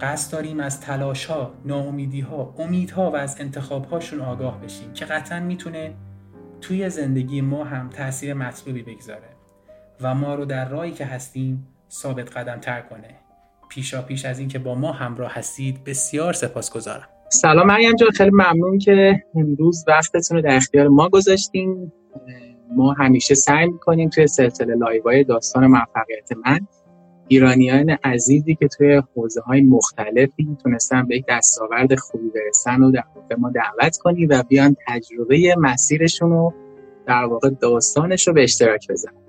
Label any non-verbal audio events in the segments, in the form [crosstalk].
قصد داریم از تلاش ها، ناامیدی ها، امیدها و از انتخاب هاشون آگاه بشیم که قطعا می‌تونه توی زندگی ما هم تاثیر مطلوبی بگذاره و ما رو در راهی که هستیم ثابت قدم تر کنه. پیشا پیش از اینکه با ما همراه هستید بسیار سپاسگزارم. سلام مریم جان خیلی ممنون که امروز وقتتون رو در اختیار ما گذاشتیم ما همیشه سعی می‌کنیم توی سلسله لایوهای داستان موفقیت من ایرانیان عزیزی که توی حوزه های مختلفی تونستن به یک دستاورد خوبی برسن و در ما دعوت کنیم و بیان تجربه مسیرشون رو در واقع داستانش رو به اشتراک بزنیم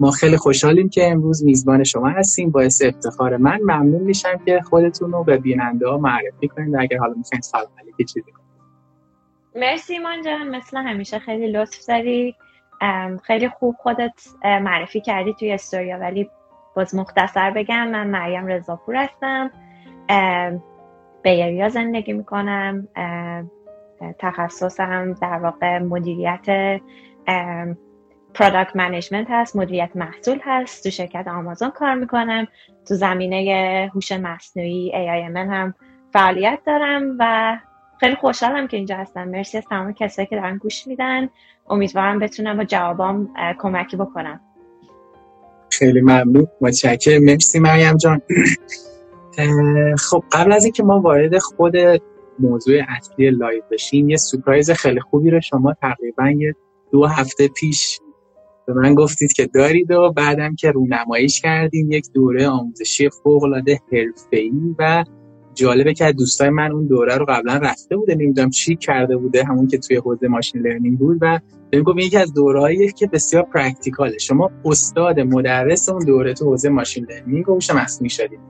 ما خیلی خوشحالیم که امروز میزبان شما هستیم. باعث افتخار من ممنون میشم که خودتون رو به بیننده ها معرفی کنید اگر حالا می‌خواین سلام علیکی چیزی کنید. مرسی ایمان جان. مثل همیشه خیلی لطف داری خیلی خوب خودت معرفی کردی توی استوریا ولی باز مختصر بگم من مریم رضاپور هستم. Bay Area زندگی می‌کنم. تخصصم در واقع مدیریت product management هست مدیریت محصول هست. تو شرکت آمازون کار می‌کنم. تو زمینه هوش مصنوعی AIML هم فعالیت دارم و خیلی خوشحالم که اینجا هستم. مرسی از تمام کسایی که دارن گوش میدن. امیدوارم بتونم با جوابام کمکی بکنم. خیلی ممنون. متشکرم. مرسی مریم جان. خب قبل از اینکه ما وارد خود موضوع اصلی live بشیم یه سورپرایز خیلی خوبی رو شما تقریبا یه دو هفته پیش به من گفتید که دارید و بعدم که رونماییش کردیم یک دوره آموزشی فوق العاده حرفه‌ای و جالبه که دوستای من اون دوره رو قبلا رفته بوده نمی‌دونم چی کرده بوده همون که توی حوزه machine learning بود و بهم گفت یکی از دورهایی که بسیار پرکتیکاله. شما استاد مدرس اون دوره تو حوزه ماشین لرنینگ رو میشم اصلا می‌شدید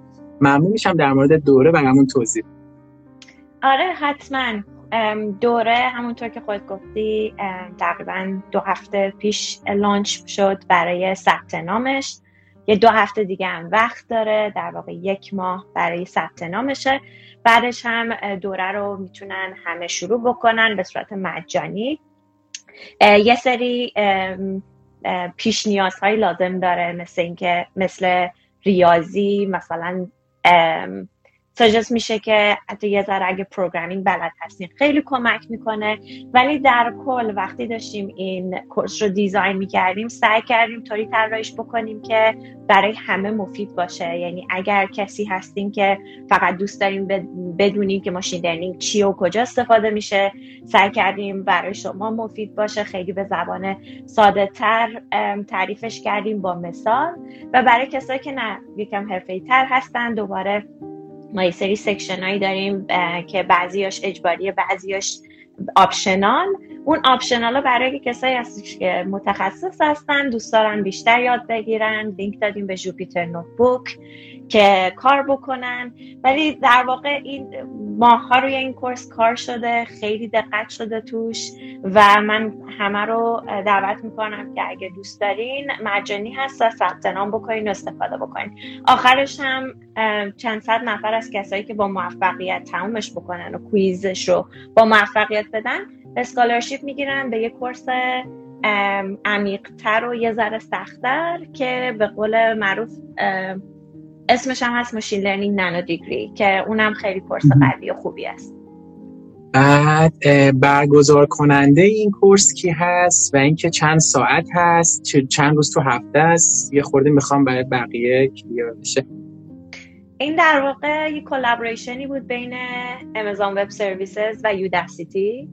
ممنون میشم در مورد دوره برامون توضیح. آره حتما. دوره همونطور که خود گفتی تقریبا دو هفته پیش لانچ شد برای ثبت نامش. یه دو هفته دیگه هم وقت داره در واقع یک ماه برای ثبت نامشه. بعدش هم دوره رو می‌تونن همه شروع بکنن به صورت مجانی. یه سری پیش نیازهایی لازم داره مثل اینکه مثل ریاضی مثلا suggest میشه که حتی یه ذره اگه programming بلد هستین خیلی کمک می‌کنه. ولی در کل وقتی داشتیم این course رو design می‌کردیم سعی کردیم طوری طراحیش بکنیم که برای همه مفید باشه. یعنی اگر کسی هستین که فقط دوست داریم بدونیم که machine learning چیه و کجا استفاده میشه سعی کردیم برای شما مفید باشه. خیلی به زبان ساده تر تعریفش کردیم با مثال. و برای کسایی که نه یکم حرفه‌ای تر هستن دوباره ما یه سری section هایی داریم که بعضیاش اجباریه بعضیاش optional. اون optional ها برای کسایی هستش که متخصص هستن دوست دارن بیشتر یاد بگیرن. لینک دادیم به Jupyter Notebook که کار بکنن. ولی در واقع این ماه‌ها روی این course کار شده خیلی دقت شده توش و من همه رو دعوت می‌کنم که اگه دوست دارین مجانی هست و ثبت نام بکنین و استفاده بکنین. آخرش هم چند صد نفر از کسایی که با موفقیت تمومش بکنن و quiz ش رو با موفقیت بدن scholarship می‌گیرن به یه course عمیقتر و یه ذره سختتر که به قول معروف اسمش هم هست machine learning nanodegree که اونم خیلی course قوی و خوبی است. بعد برگزار کننده این course کی هست و اینکه چند ساعت هست چند روز تو هفته است؟ یه خورده می‌خوام برای بقیه clear بشه این در واقع یه collaboration ی بود بین Amazon Web Services و Udacity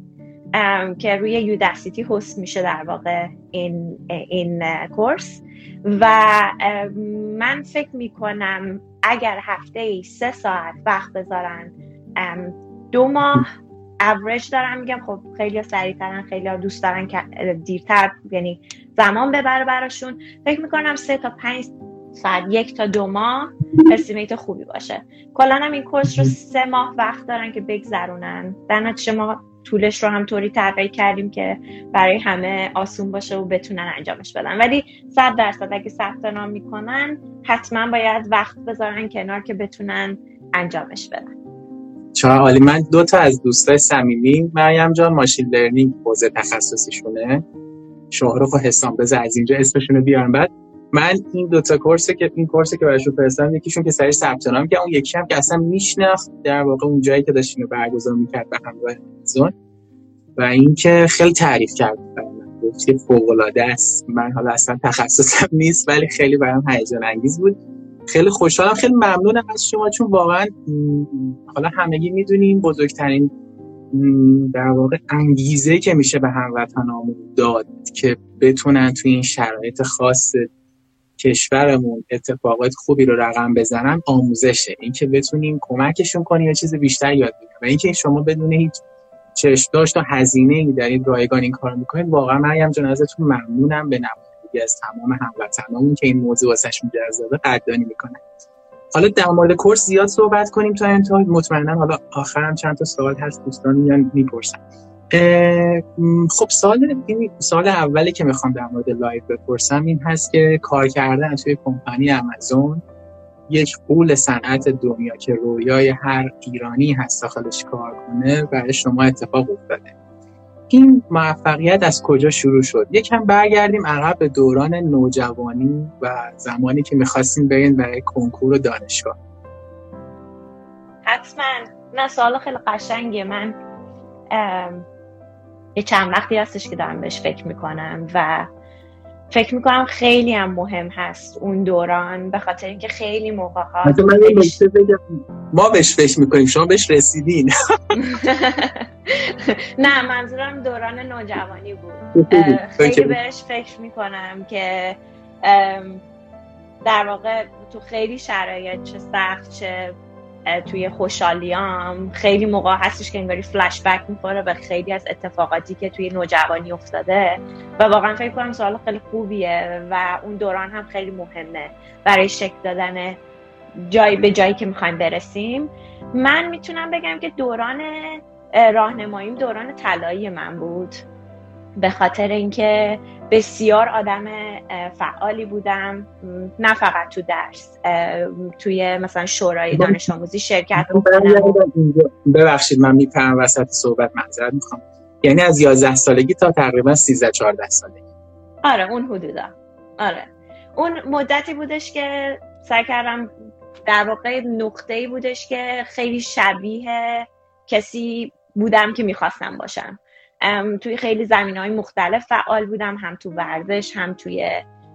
که روی Udacity هست میشه در واقع این, این course. و من فکر می‌کنم اگر هفته ای سه ساعت وقت بذارن دو ماه اوریج دارم. میگم خب خیلی سریعترن خیلی دوست دارن که دیرتر یعنی زمان ببره براشون. فکر می‌کنم سه تا پنج ساعت یک تا دو ماه estimate خوبی باشه. کلا هم این course رو سه ماه وقت دارن که بگذرونن. در نتیجه ما طولش رو هم طوری تعیین کردیم که برای همه آسون باشه و بتونن انجامش بدن. ولی صد درصد اگه ثبت نام می‌کنن حتما باید وقت بذارن کنار که بتونن انجامش بدن. چرا عالی من دو تا از دوستای صمیمی مریم جان ماشین لرنینگ حوزه تخصصیشونه. شهرخ و حسام بذار از اینجا اسمشون رو بیارم. بعد من این دو تا کورس که این کورس که براشون فرستادم یکیشون که سری ثبت نام که اون یکی هم که اصلا میشناخت در واقع اون جایی که داشتین برگزار می‌کرد به همراه آمازون و اینکه خیلی تعریف کرد گفت که فوق العاده است. من حالا اصلا تخصصم [laughs] نیست ولی خیلی برام هیجان انگیز بود. خیلی خوشحالم خیلی ممنونم از شما چون واقعا حالا همگی می‌دونیم بزرگترین در واقع انگیزه که میشه به هموطنامون داد که بتونن توی این شرایط خاص کشورمون اتفاقات خوبی رو رقم بزنن آموزشه. اینکه بتونیم کمکشون کنیم یا چیز بیشتر یاد بگیرن و اینکه شما بدون هیچ چشم داشت و هزینه ای دارید رایگان این کار می‌کنید واقعا مریم جان ازتون ممنونم به نمایندگی از تمام هموطنامون که این موضوع واسهشون جذابه قدردانی می‌کنم حالا در مورد course زیاد صحبت کنیم تا انتها مطمئنا حالا آخرم چند تا سوال هست دوستان میان می‌پرسن. خب سوال این سوال اولی که می‌خوام در مورد live بپرسم این هست که کار کردن توی کمپانی آمازون یک غول صنعت دنیا که رویای هر ایرانی هست داخلش کار کنه برای شما اتفاق افتاده. این موفقیت از کجا شروع شد؟ یکم برگردیم عقب به دوران نوجوانی و زمانی که می‌خواستیم برین برای کنکور و دانشگاه. حتما. نه سوال خیلی قشنگه. من یه چند وقتی هستش که دارم بهش فکر می‌کنم و فکر می‌کنم خیلی هم مهم هست اون دوران به خاطر اینکه خیلی موقع ها ما بهش فکر می‌کنیم شما بهش رسیدین. [laughs] نه منظورم دوران نوجوانی بود. [laughs] خیلی. بهش فکر می‌کنم که در واقع تو خیلی شرایط چه سخت چه توی خوشحالیام. خیلی موقع هستش که انگاری فلش بک می‌خوره به خیلی از اتفاقاتی که توی نوجوانی افتاده. و واقعا فکر کنم سوال خیلی خوبیه و اون دوران هم خیلی مهمه برای شکل دادن جای به جایی که می‌خوایم برسیم. من می‌تونم بگم که دوران راهنماییم دوران طلایی من بود. به خاطر اینکه بسیار آدم فعالی بودم. نه فقط تو درس توی مثلا شورای دانش آموزی شرکت ببخشید من میپرم وسط صحبت معذرت می‌خوام. یعنی از 11 سالگی تا تقریبا 13 14 سالگی. آره اون حدودا. آره. اون مدتی بودش که سعی کردم در واقع نقطه ای بودش که خیلی شبیه کسی بودم که می‌خواستم باشم. توی خیلی زمین های مختلف فعال بودم هم تو ورزش هم توی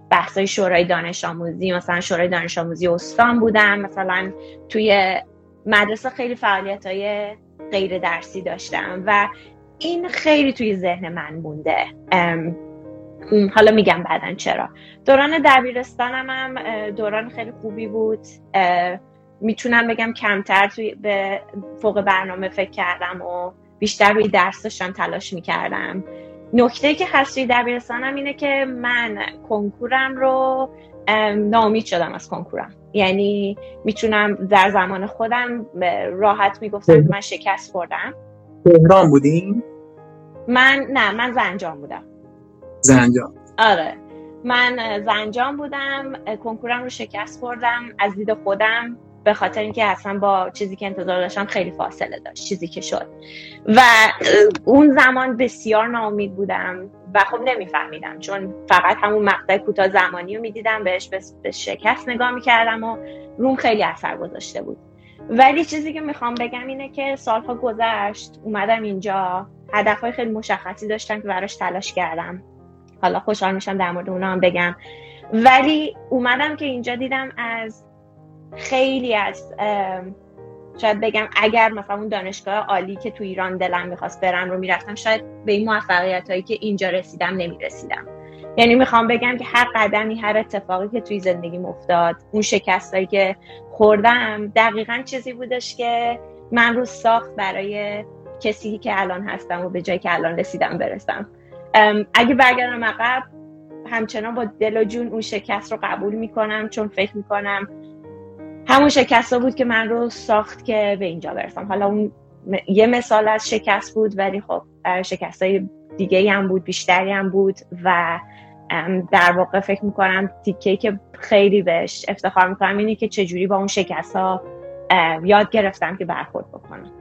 بحث های شورای دانش آموزی. مثلا شورای دانش آموزی استان بودم مثلا توی مدرسه خیلی فعالیت های غیر درسی داشتم و این خیلی توی ذهن من مونده. حالا میگم بعدا چرا. دوران دبیرستانم هم دوران خیلی خوبی بود. می‌تونم بگم کمتر توی به فوق برنامه فکر کردم و بیشتر روی درس داشتم تلاش می‌کردم. نکته که هست روی دبیرستانم اینه که من کنکورم رو نامید شدم از کنکورم. یعنی می‌تونم در زمان خودم راحت می‌گفتم من شکست خوردم. تهران بودیم؟ من نه من زنجان بودم. زنجان. آره. من زنجان بودم کنکورم رو شکست خوردم از دید خودم به خاطر اینکه اصلا با چیزی که انتظار داشتم خیلی فاصله داشت چیزی که شد. و اون زمان بسیار ناامید بودم و خب نمیفهمیدم چون فقط همون مقطع کوتاه زمانی رو می‌دیدم بهش به شکست نگاه می‌کردم و روم خیلی اثر گذاشته بود. ولی چیزی که می‌خوام بگم اینه که سالها گذشت اومدم اینجا هدفهای خیلی مشخصی داشتم که براش تلاش کردم. حالا خوشحال میشم در مورد اونا هم بگم. ولی اومدم که اینجا دیدم از خیلی از شاید بگم اگر مثلا اون دانشگاه عالی که تو ایران دلم می‌خواست برم رو می‌رفتم شاید به این موفقیت هایی که اینجا رسیدم نمی‌رسیدم. یعنی می‌خوام بگم که هر قدمی هر اتفاقی که توی زندگیم افتاد اون شکستایی که خوردم دقیقا چیزی بودش که من رو ساخت برای کسی که الان هستم و به جایی که الان رسیدم برسم. اگه برگردم عقب همچنان با دل و جون اون شکست رو قبول می‌کنم چون فکر می‌کنم همون شکست بود که من رو ساخت که به اینجا برسم حالا اون یه مثال از شکست بود ولی خب شکست های دیگه هم بود بیشتری هم بود و در واقع فکر می‌کنم تیکه که خیلی بهش افتخار می‌کنم اینه که چجوری با اون شکست ها یاد گرفتم که برخورد بکنم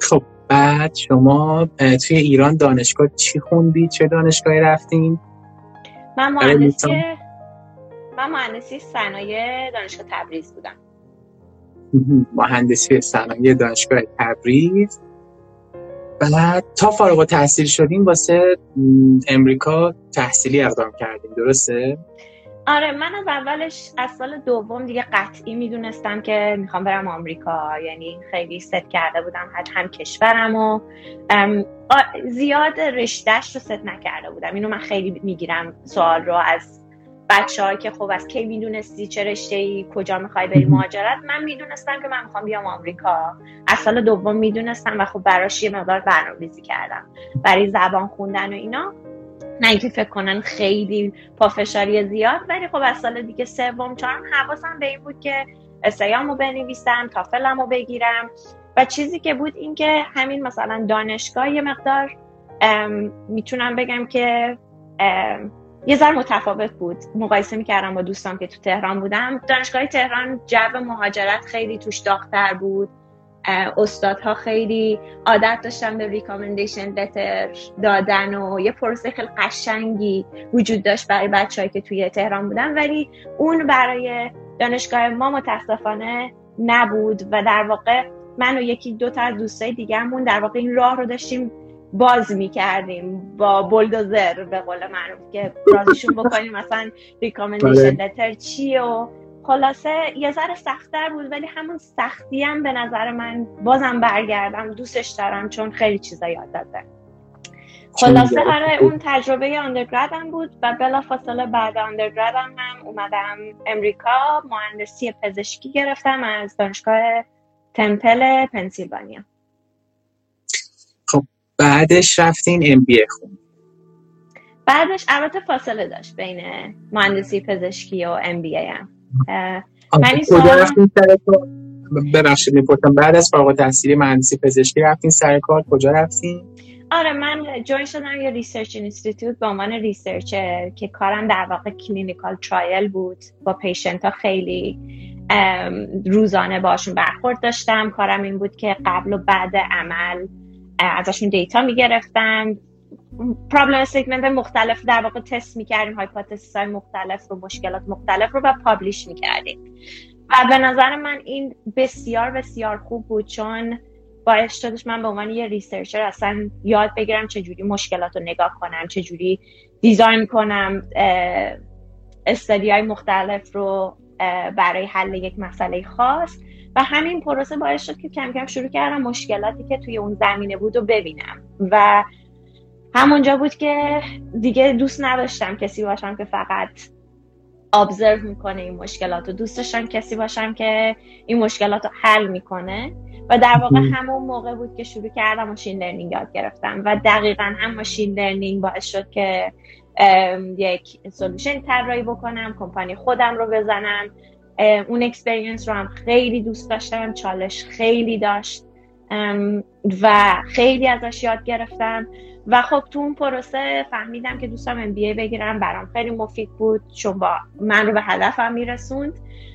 خب بعد شما توی ایران دانشگاه چی خوندی؟ چه دانشگاهی رفتین؟ من مهندسی من مهندسی صنایع دانشگاه تبریز بودم. مهندسی صنایع دانشگاه تبریز. بعد تا فارغ تحصیل شدیم واسه امریکا تحصیلی اقدام کردیم. درسته؟ آره من از اولش از سال دوم دیگه قطعی می‌دونستم که می‌خوام برم آمریکا. یعنی خیلی ست کرده بودم هم کشورم و زیاد رشتهش رو ست نکرده بودم. اینو من خیلی می‌گیرم سوال رو از بچه که خب از کی می‌دونستی چه رشته ای کجا می‌خوای بری مهاجرت من می‌دونستم که من می‌خوام بیام آمریکا. از سال دوم می‌دونستم و خب براش یه مقدار برنامه‌ریزی کردم. برای زبان خوندن و اینا. نه اینکه فکر کنن خیلی پافشاری زیاد ولی خب از سال دیگه سوم چهارم حواسم به این بود که اسیامو بنویسم تافلمو بگیرم. و چیزی که بود اینکه همین مثلا دانشگاه یه مقدار می‌تونم بگم که یه ذره متفاوت بود. مقایسه می‌کردم با دوستان که تو تهران بودم. دانشگاه تهران جو مهاجرت خیلی توش داغتر بود. استادها خیلی عادت داشتن به ریکامندیشن لتر دادن و یه پروسه خیلی قشنگی وجود داشت برای بچههایی که توی تهران بودن. ولی اون برای دانشگاه ما متاسفانه نبود و در واقع من و یکی دو تا از دوستای دیگهمون در واقع این راه رو داشتیم باز می‌کردیم با بلدوزر به قول معروف که رازشون بکنیم. مثلا ریکامندیشن لتر. چی و خلاصه یه ذره سختتر بود ولی همون سختی هم به نظر من بازم برگردم. دوستش دارم چون خیلی چیزا یاد داده. خلاصه آره اون تجربه آندرگردم بود و بلا فاصله بعد آندرگردم هم اومدم امریکا مهندسی پزشکی گرفتم از دانشگاه تمپل پنسیلوانیا. بعدش رفتین ام بی خون. بعدش البته فاصله داشت بین مهندسی پزشکی و MBA هم. ببخشید می‌پرسم بعد از فارغ التحصیلی مهندسی پزشکی رفتین سر کار؟ کجا رفتین؟ آره من join شدم یه research institute به عنوان researcher که کارم در واقع clinical trial بود با patient ها خیلی روزانه باشون برخورد داشتم. کارم این بود که قبل و بعد عمل ازشون data می‌گرفتم problem statement مختلف در واقع تست می‌کردیم hypothesis های مختلف رو مشکلات مختلف رو و publish می‌کردیم. و به نظر من این بسیار بسیار خوب بود چون باعث شدش من به عنوان یه researcher اصلا یاد بگیرم چجوری مشکلات رو نگاه کنم چجوری design کنم study های مختلف رو برای حل یک مسئله خاص. و همین پروسه باعث شد که کم کم شروع کردم مشکلاتی که توی اون زمینه بود رو ببینم. و همونجا بود که دیگه دوست نداشتم کسی باشم که فقط observe می‌کنه این مشکلات رو. دوست داشتم کسی باشم که این مشکلات رو حل می‌کنه. و در واقع همون موقع بود که شروع کردم machine learning یاد گرفتم. و دقیقا هم machine learning باعث شد که یک solution طراحی بکنم کمپانی خودم رو بزنم. اون experience رو هم خیلی دوست داشتم چالش خیلی داشت و خیلی ازش یاد گرفتم. و خب تو اون پروسه فهمیدم که دوست دارم MBA بگیرم برام خیلی مفید بود چون با من رو به هدفم میرسوند.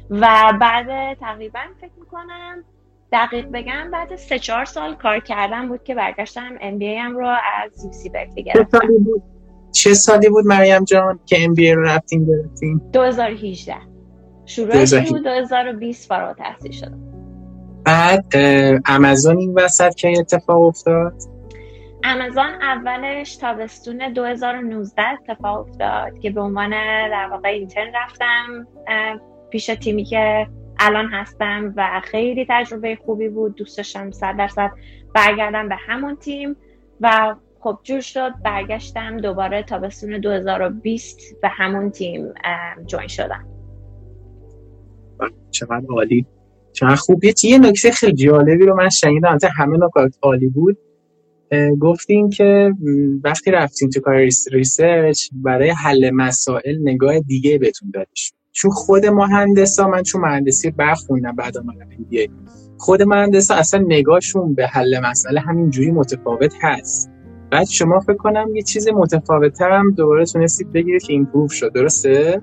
و بعد تقریبا فکر می‌کنم دقیق بگم بعد سه چهار سال کار کردم بود که برگشتم MBA هم رو از UC Berkeley گرفتم چه سالی بود؟ مریم جان که MBA رو رفتین گرفتین؟ 2018 شروعش بود 2020 فارغ تحصیل شدم بعد امازون این وسط که اتفاق افتاد؟ امازون اولش تابستون 2019 اتفاق افتاد که به عنوان در واقع اینترن رفتم پیش تیمی که الان هستم و خیلی تجربه خوبی بود دوست داشتم صد درصد برگردم به همون تیم و خب جور شد برگشتم دوباره تابستون 2020 به همون تیم join شدم. چقدر عالی چقدر خوب. یه نکته خیلی جالبی رو من شنیدم همه نکات عالی بود. گفتیم که وقتی رفتیم تو کار research برای حل مسائل نگاه دیگه بهتون دادش چون خود مهندسا من چون مهندسی برخوندم بعد آمدم خود مهندسا اصلا نگاهشون به حل مسئله همینجوری متفاوت هست. بعد شما فکر کنم یه چیز متفاوت هم دوباره تونستید بگیرید که improve شد. درسته؟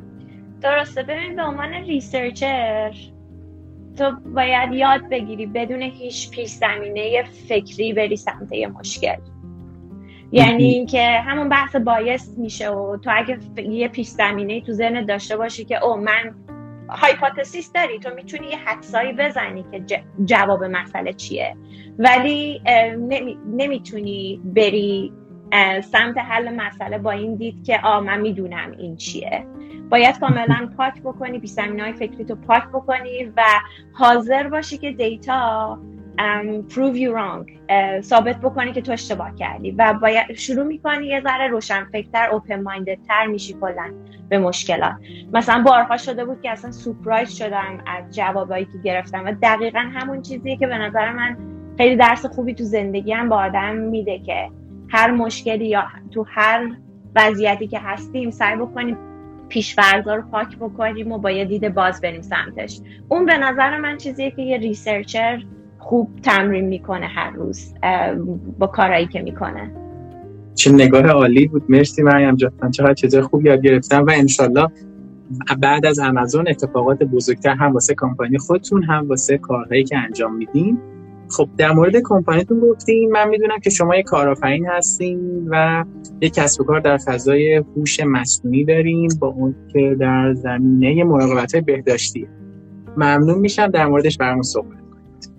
درسته. ببین به عنوان researcher تو باید یاد بگیری بدون هیچ پیش زمینه فکری بری سمت یه مشکل. یعنی اینکه همون بحث biased میشه و تو اگه یه پیش زمینه تو ذهن داشته باشی که او من hypothesis داری تو می‌تونی یه حدسایی بزنی که جواب مسئله چیه. ولی نمی‌تونی بری سمت حل مسئله با این دید که آ من می‌دونم این چیه. باید کاملا پاک بکنی بی های فکری تو پاک بکنی و حاضر باشی که دیتا prove you wrong ثابت بکنی که تو اشتباه کردی و باید شروع می‌کنی یه ذره روشن فکرتر اوپن مایندد تر میشی کلا به مشکلات. مثلا بارها شده بود که اصلا سورپرایز شدم از جوابایی که گرفتم و دقیقا همون چیزیه که به نظر من خیلی درس خوبی تو زندگی هم با آدم میده که هر مشکلی یا تو هر وضعیتی که هستیم سعی بکنیم پیشفرزا رو پاک بکنیم و با یه دید باز بریم سمتش. اون به نظر من چیزیه که یه ریسرچر خوب تمرین می‌کنه هر روز با کارهایی که می‌کنه. چه نگاه عالی بود. مرسی مریم جان. چقدر چیزای خوب یاد گرفتم و انشالله بعد از آمازون اتفاقات بزرگتر هم واسه کمپانی خودتون هم واسه کارهایی که انجام میدین. خب در مورد کمپانیتون گفتیم من می‌دونم که شما یک کارآفرین هستین و یک کسب و کار در فضای هوش مصنوعی داریم با اون که در زمینه مراقبت بهداشتی. ممنون میشم در موردش برامون صحبت کنید.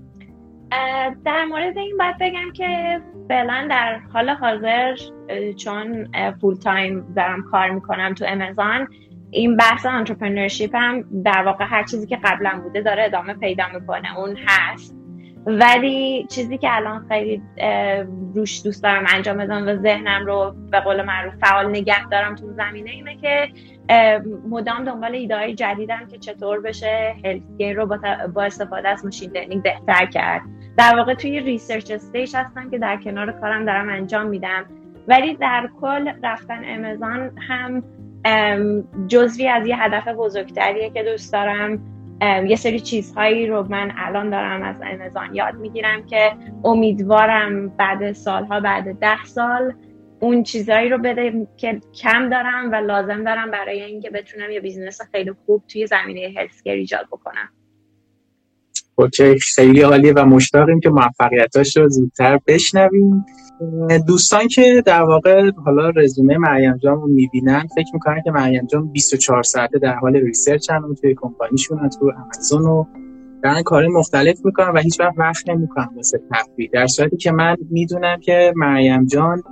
در مورد این باید بگم که فعلا در حال حاضر چون full time دارم کار می‌کنم تو امازون این بحث entrepreneurship هم در واقع هر چیزی که قبلا بوده داره ادامه پیدا می‌کنه. اون هست. ولی چیزی که الان خیلی روش دوست دارم انجام بدم و ذهنم رو به قول معروف فعال نگه دارم تو زمینه اینه که مدام دنبال ایده جدیدم که چطور بشه healthcare رو با, استفاده از machine learning بهتر کرد. در واقع توی research stage هستم که در کنار کارم دارم انجام میدم. ولی در کل رفتن امازون هم جزوی از یه هدف بزرگتریه که دوست دارم. یه سری چیزهایی رو من الان دارم از امازون یاد می‌گیرم که امیدوارم بعد سالها بعد ده سال اون چیزهایی رو بده که کم دارم و لازم دارم برای اینکه بتونم یه business خیلی خوب توی زمینه healthcare ایجاد بکنم. OK خیلی عالیه و مشتاقیم که موفقیتاش رو زودتر بشنویم. دوستان که در واقع حالا رزومه مریم جان رو می‌بینن فکر می‌کنن که مریم جان 24 ساعته در حال research هم توی کمپانیشون تو امازون و دارن کار مختلف می‌کنن و هیچ وقت وقت نمی‌کنن واسه تفریح. در صورتی که من می‌دونم که مریم جان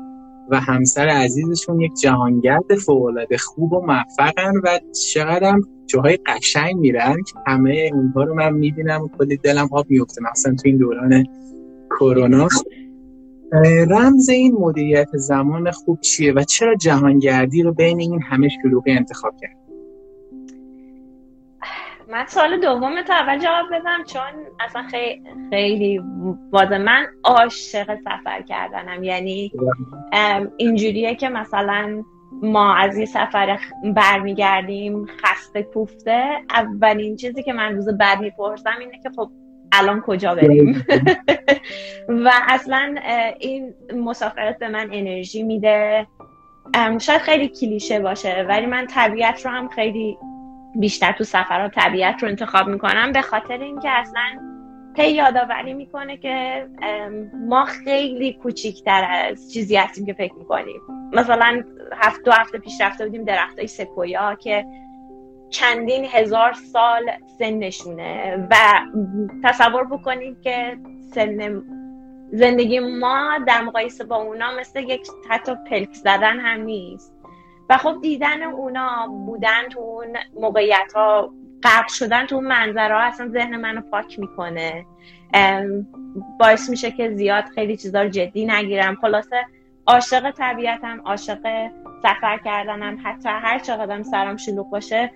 و همسر عزیزشون یک جهانگرد فوقالعاده خوب و موفقن و چقدر هم جاهای قشنگ میرن که همه اونها رو من می‌بینم کلی دلم آب میفته مثلا تو این دوران کرونا. رمز این مدیریت زمان خوب چیه و چرا جهانگردی رو بین این همه شلوغی انتخاب کرد من سال دوم تا اول جواب بدم چون اصلا خیلی خیلی واسه من عاشق سفر کردنم. یعنی اینجوریه که مثلا ما از یه سفر برمیگردیم خسته کوفته. اولین چیزی که من روز بعد می‌پرسم اینه که خب الان کجا بریم؟ [laughs] و اصلا این مسافرت به من انرژی میده. شاید خیلی کلیشه باشه ولی من طبیعت رو هم خیلی بیشتر تو سفرها طبیعت رو انتخاب می‌کنم به خاطر اینکه اصلا هی یادآوری می‌کنه که ما خیلی کوچیکتر از چیزی هستیم که فکر می‌کنیم. مثلا هفت دو هفته پیش رفته بودیم درخت های سکویا که چندین هزار سال سنشونه و تصور بکنید که سن زندگی ما در مقایسه با اونا مثل یک حتی پلک زدن هم نیست. و خب دیدن اونا بودن تو اون موقعیت ها غرق شدن تو اون منظره ها اصلا ذهن منو پاک می‌کنه. باعث میشه که زیاد خیلی چیزا رو جدی نگیرم. خلاصه عاشق طبیعتم عاشق سفر کردنم حتی هر چقدر سرم شلوغ باشه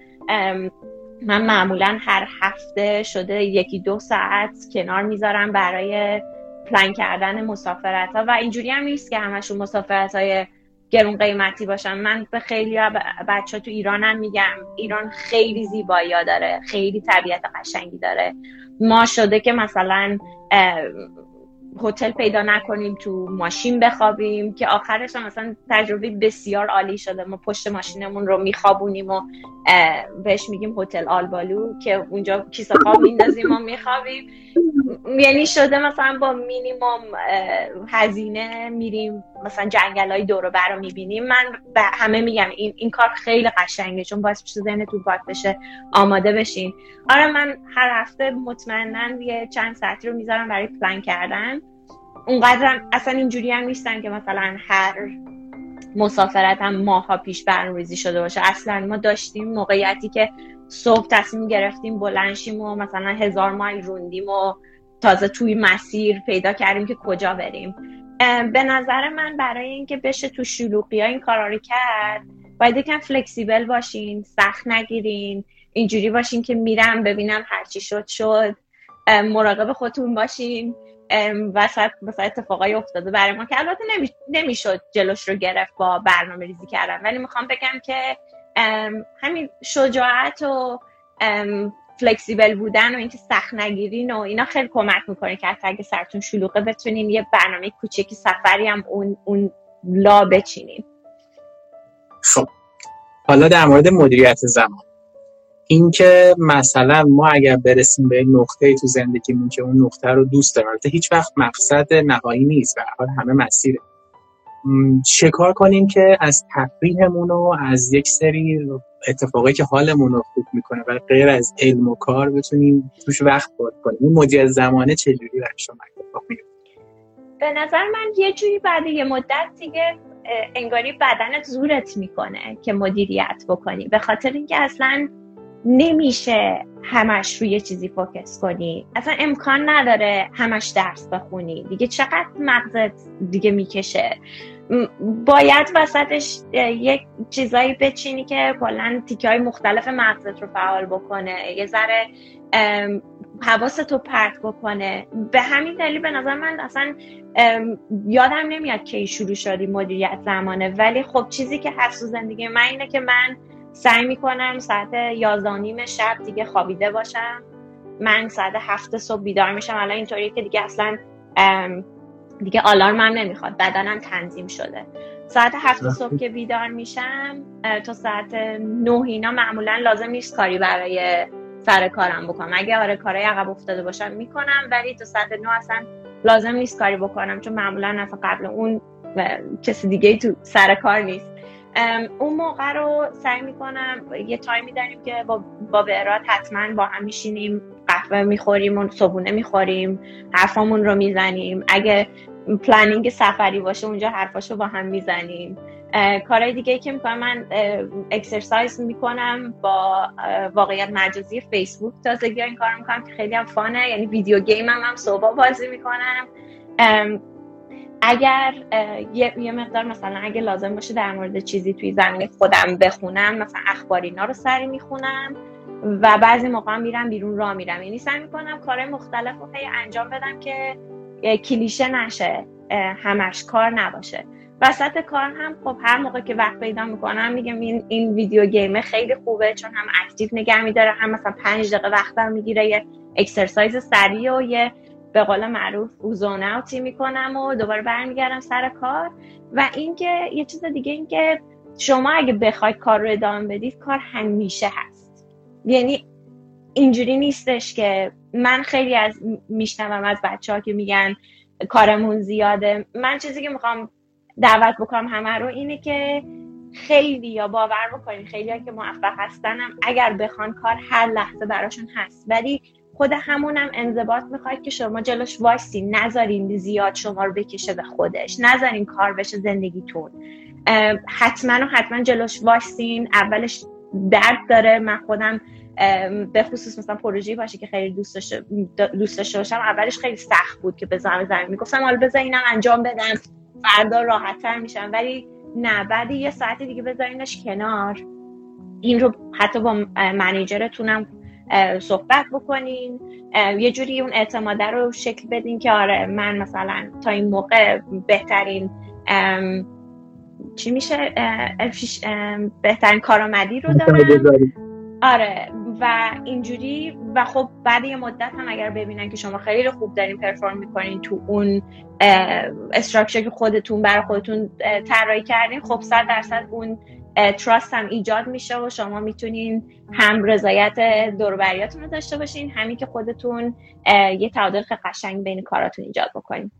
من معمولا هر هفته شده یکی دو ساعت کنار می‌ذارم برای پلان کردن مسافرت ها و اینجوری هم نیست که همشون مسافرت های گرون قیمتی باشن. من به خیلی بچه تو ایرانم میگم ایران خیلی زیبایی داره خیلی طبیعت قشنگی داره. ما شده که مثلا هتل پیدا نکنیم تو ماشین بخوابیم که آخرش هم مثلا تجربه بسیار عالی شده. ما پشت ماشینمون رو میخوابونیم و بهش میگیم هتل آلبالو که اونجا کیسه خواب میندازیم و میخوابیم. یعنی شده مثلا با مینیموم هزینه میریم مثلا جنگل های دور بر رو می‌بینیم. من همه میگم این, این کار خیلی قشنگه چون باعث میشه ذهن تو بشه آماده بشین. آره من هر هفته مطمئنا یه چند ساعتی رو می‌ذارم برای پلان کردن. اونقدر اصلا اینجوری هم نیستن که مثلا هر مسافرت هم ماها پیش برنامه‌ریزی شده باشه. اصلا ما داشتیم موقعیتی که صبح تصمیم گرفتیم بلنشیم و مثلا هزار مایل روندیم و تازه توی مسیر پیدا کردیم که کجا بریم. به نظر من برای اینکه بشه تو شلوغی ها این کارا رو کرد باید یکم فلکسیبل باشین سخت نگیرین. اینجوری باشین که میرم ببینم هرچی شد شد. مراقب خودتون باشین. وسط مثلا اتفاقای افتاده برای ما که البته نمی‌شد جلوش رو گرفت با برنامه ریزی کردن. ولی می‌خوام بگم که همین شجاعت و فلکسیبل بودن و اینکه سخت نگیرین و اینا خیلی کمک می‌کنه که حتی اگه سرتون شلوغه بتونین یه برنامه کوچکی سفری هم اون, اون لا بچینین. خب حالا در مورد مدیریت زمان. اینکه مثلا ما اگر برسیم به نقطه تو زندگیمون که اون نقطه رو دوست داریم هیچ وقت مقصد نهایی نیست به حال همه مسیره. چه کار کنیم که از تفریحمون و از یک سری اتفاقی که حالمون رو خوب می‌کنه و غیر از علم و کار بتونیم توش وقت باد کنیم؟ این مدیر زمانه چجوری برای شما اتفاق به نظر من یه جوری بعد یه مدت دیگه انگاری بدنت زورت می‌کنه که مدیریت بکنی به خاطر اینکه اصلا نمیشه همش روی چیزی فوکس کنی. اصلا امکان نداره همش درس بخونی. دیگه چقدر مغزت دیگه می‌کشه. باید وسطش یک چیزایی بچینی که کلا تیکه های مختلف مغزت رو فعال بکنه. یه ذره حواست رو پرت بکنه. به همین دلیل به نظر من اصلا یادم نمیاد کی شروع شدی مدیریت زمانه. ولی خب چیزی که هست تو زندگی من اینه که من سعی می‌کنم ساعت یازانیم شب دیگه خوابیده باشم. من ساعت هفت صبح بیدار میشم. الان اینطوریه که دیگه اصلا دیگه آلارمم نمی‌خواد. بدنم تنظیم شده. ساعت هفت صبح که بیدار میشم تا ساعت نه اینا معمولا لازم نیست کاری برای سر کارم بکنم. اگه آره کارهای عقب افتاده باشم می‌کنم ولی تا ساعت نه اصلا لازم نیست کاری بکنم چون معمولا اصلا قبل اون کسی دیگه تو سر کار نیست. اون موقع رو سعی می‌کنم یه تایمی داریم که با, با حتما با هم میشینیم قهوه می‌خوریم و صبونه می‌خوریم حرفامون رو می‌زنیم. اگه planning سفری باشه اونجا حرفاشو با هم می‌زنیم. کارهای دیگه که می‌کنم من exercise می‌کنم با واقعیت مجازی فیسبوک تازگی این کار می‌کنم که خیلی هم fun ه یعنی video game هم, هم صبح بازی می‌کنم. اگر یه،, یه مقدار مثلا اگه لازم باشه در مورد چیزی توی زمینه خودم بخونم مثلا اخبار اینا رو سری می‌خونم و بعضی موقع میرم بیرون را میرم. یعنی سعی می‌کنم کار مختلف رو انجام بدم که کلیشه نشه همش کار نباشه. وسط کار هم خب هر موقع که وقت پیدا می‌کنم میگم این این ویدیو گیمه خیلی خوبه چون هم اکتیو نگه میداره هم مثلا پنج دقیقه وقتم می‌گیره یه اکسرسایز سریع و یه به قول معروف اوزون اوتی می‌کنم و دوباره برمیگردم سر کار. و اینکه یه چیز دیگه اینکه شما اگه بخواید کار رو ادامه بدید کار همیشه هست. یعنی اینجوری نیستش که من خیلی از میشنوم از بچه ها که میگن کارمون زیاده. من چیزی که می‌خوام دعوت بکنم همه رو اینه که خیلی یا باور بکنین خیلی ها که موفق هستنم اگر بخوان کار هر لحظه براشون هست. ولی خود همونم انضباط می‌خواید که شما جلوش وایسین نذارین زیاد شما رو بکشه به خودش نذارین کار بشه زندگیتون. حتما و حتما جلوش وایسین اولش درد داره. من خودم به خصوص مثلا پروژه باشه که خیلی دوست داشته باشم اولش خیلی سخت بود که بزنم زمین می‌گفتم حالا بذار انجام بدم. فردا راحتتر میشم. ولی نه بعد یه ساعت دیگه بذارینش کنار. این رو حتی با منیجرتونم صحبت بکنین. یه جوری اون اعتماده رو شکل بدین که آره من مثلا تا این موقع بهترین چی میشه؟ بهترین کارآمدی رو دارم. آره و اینجوری و خب بعد یه مدت هم اگر ببینن که شما خیلی خوب دارین پرفورم می‌کنین تو اون استراکچر که خودتون برای خودتون طراحی کردین خب صد درصد اون تراست هم ایجاد میشه و شما می‌تونین هم رضایت دوربریاتون رو داشته باشین همین که خودتون یه تعادل قشنگ بین کاراتون ایجاد بکنین.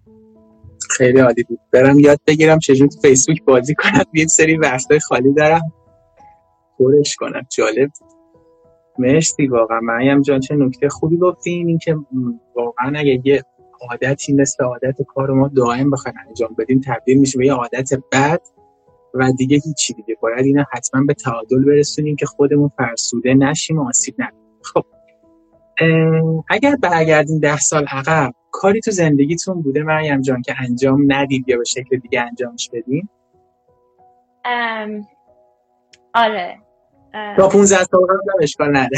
خیلی عالی بود. برم یاد بگیرم چجور تو فیسبوک بازی کنم. یه سری وقتای خالی دارم. پرش کنم. جالب. مرسی واقعا. مریم جان چه نکته خوبی گفتین. اینکه واقعا اگه یه عادتی مثل عادت کار ما دائم بخوایم انجام بدیم تبدیل میشه به یه عادت بد. و دیگه هیچی دیگه. باید اینا حتما به تعادل برسونیم که خودمون فرسوده نشیم و آسیب نبینیم. خب. اگر برگردیم ده سال عقب کاری تو زندگیتون بوده مریم جان که انجام ندید یا به شکل دیگه انجامش بدین؟ آره. تا 15 سال قبل اشکال نده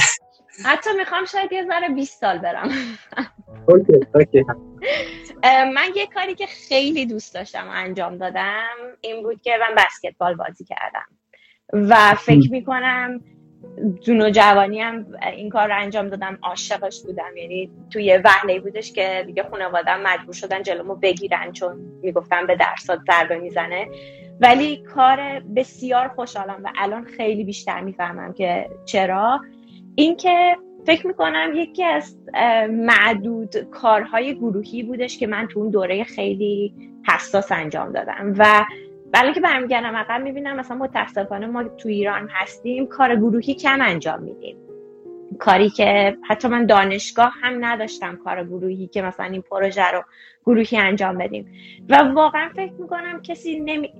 حتی می‌خوام شاید یه ذره 20 سال برم. اوکی اوکی. من یه کاری که خیلی دوست داشتم انجام دادم این بود که من بسکتبال بازی کردم. و فکر می‌کنم و جوانی هم این کار رو انجام دادم عاشقش بودم. یعنی توی وهله بودش که دیگه خانوادم مجبور شدن جلومو بگیرن چون می‌گفتم به درسات ضربه می‌زنه. ولی کار بسیار خوشحالم و الان خیلی بیشتر می‌فهمم که چرا. اینکه فکر می‌کنم یکی از معدود کارهای گروهی بودش که من تو اون دوره خیلی حساس انجام دادم. و بله که برمیگردم عقب می‌بینم مثلا متاسفانه ما تو ایران هستیم کار گروهی کم انجام میدیم. کاری که حتی من دانشگاه هم نداشتم کار گروهی که مثلا این پروژه رو گروهی انجام بدیم. و واقعا فکر می‌کنم کسی نمی...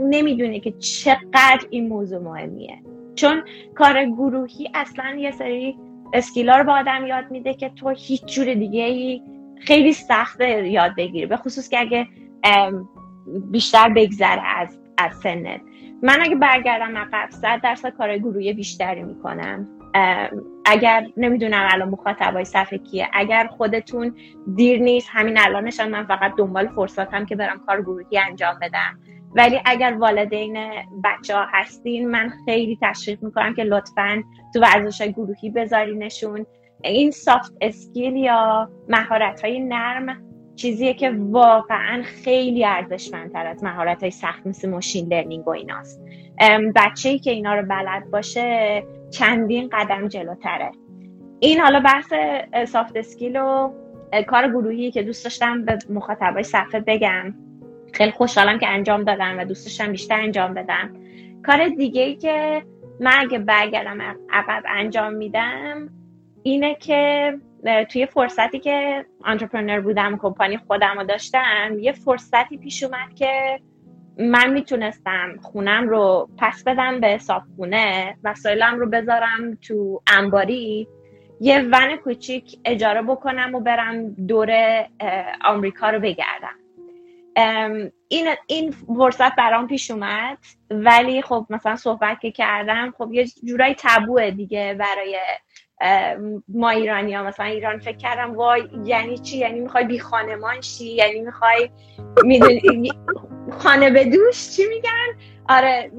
نمی‌دونه که چقدر این موضوع مهمیه. چون کار گروهی اصلا یه سری اسکیلا رو به آدم یاد میده که تو هیچ جور دیگه ای خیلی سخته یاد بگیری. به خصوص که اگه بیشتر بگذره از از سنت. من اگه برگردم عقب صد درصد کار گروهی بیشتری می‌کنم. اگر نمی‌دونم الان مخاطبای صفحه کیه. اگر خودتون دیر نیست همین الانش من فقط دنبال فرصتم که برم کار گروهی انجام بدم. ولی اگر والدین بچه ها هستین من خیلی تشویق می‌کنم که لطفا تو ورزش های گروهی بذارینشون. این سافت اسکیل یا مهارت های نرم چیزیه که واقعا خیلی ارزشمندتر از مهارت های سخت مثل machine learning و ایناست. بچه ای که اینا رو بلد باشه چندین قدم جلوتره. این حالا بحث soft skill و کار گروهی که دوست داشتم به مخاطبای صفحه بگم. خیلی خوشحالم که انجام دادم و دوست داشتم بیشتر انجام بدم کار دیگه ای که من اگه برگردم عقب انجام میدم اینه که توی فرصتی که انترپرنر بودم کمپانی خودم رو داشتم یه فرصتی پیش اومد که من می‌تونستم خونم رو پس بدم به صابخونه وسایلم رو بذارم تو انباری یه ون کوچیک اجاره بکنم و برم دور آمریکا رو بگردم. این این فرصت برام پیش اومد. ولی خب مثلا صحبت که کردم خب یه جورایی تبوه دیگه برای ما ایرانی ها مثلا ایران فکر کردم وای یعنی چی؟ یعنی می‌خوای بی خانمان شی؟ یعنی می‌خوای می‌دونی خانه به دوش چی میگن؟ آره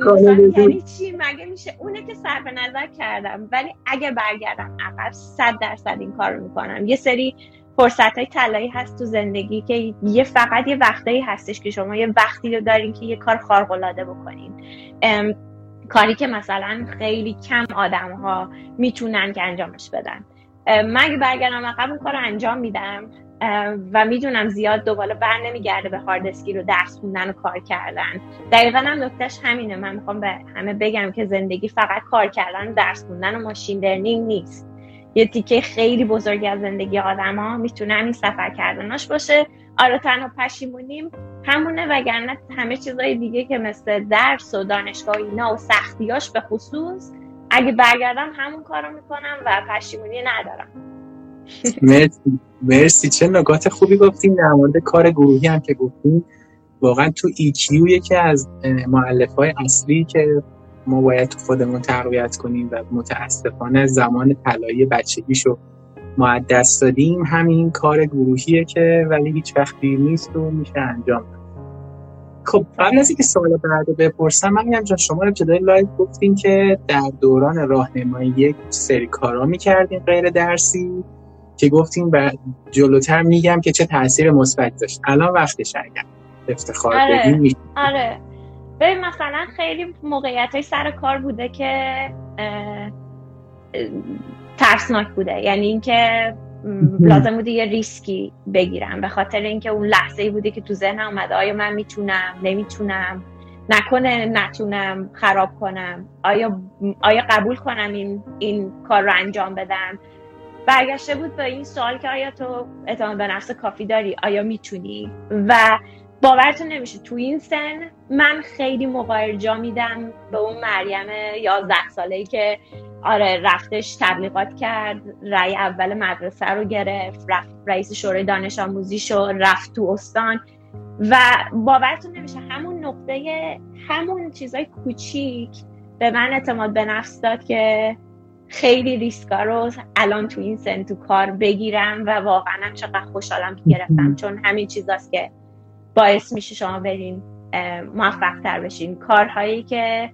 یعنی چی؟ مگه میشه؟ اونه که صرف نظر کردم. ولی اگه برگردم عقب صد درصد این کار رو می‌کنم. یه سری فرصت های طلایی هست تو زندگی که یه فقط یه وقتایی هستش که شما یه وقتی رو دارین که یه کار خارق العاده بکنین کاری که مثلا خیلی کم آدم ها می‌تونن که انجامش بدن. من اگه برگردم عقب اون کار انجام میدم و می‌دونم زیاد دوباره بر نمیگرده به هارد اسکیل رو درس خوندن و کار کردن. دقیقا هم نکتهش همینه. من می‌خوام به همه بگم که زندگی فقط کار کردن درس خوندن و ماشین لرنینگ نیست. یه تیکه خیلی بزرگی از زندگی آدما می‌تونه همین سفر کردناش باشه. آره تنها پشیمونیم همونه وگرنه همه چیزهای دیگه که مثل درس و دانشگاه اینا و سختیاش به خصوص اگه برگردم همون کارو می‌کنم و پشیمونی ندارم. مرسی. مرسی. چه نکات خوبی گفتیم در مورد کار گروهی هم که گفتیم واقعا تو ایکیو یکی از معلف های اصلی که ما باید خودمون تقویت کنیم و متاسفانه زمان طلایی بچگیشو ما دست دادیم. همین کار گروهیه که ولی هیچ وقتی نیست و میشه انجام خب قبل از اینکه سوال بعد بپرسم مریم جان شما ابتدای live گفتین که در دوران راهنمایی یک سری کارا می‌کردین غیر درسی که گفتین و جلوتر میگم که چه تاثیر مثبت داشت. الان وقتش اگر افتخار بدین. آره. ببین مثلا خیلی موقعیت های سر کار بوده که ترسناک بوده. یعنی اینکه لازم بوده یه ریسکی بگیرم. به خاطر اینکه اون لحظه ای بوده که تو ذهنم اومده آیا من می‌تونم نمی‌تونم نکنه نتونم خراب کنم؟ آیا آیا قبول کنم این این کار رو انجام بدم؟ برگشته بود به این سوال که آیا تو اعتماد به نفس کافی داری؟ آیا می‌تونی؟ و باورتون نمیشه. تو این سن من خیلی موقع جا میدم به اون مریم یازده ساله ای که آره رفتش تبلیغات کرد رأی اول مدرسه رو گرفت رفت رئیس شورای دانش آموزی شد رفت تو استان. و باورتون نمیشه همون نقطه همون چیزای کوچیک به من اعتماد به نفس داد که خیلی ریسکا رو الان تو این سن تو کار بگیرم و واقعا چقدر خوشحالم که گرفتم. چون همین چیزاست که باعث میشه شما برین موفق تر بشین. کارهایی که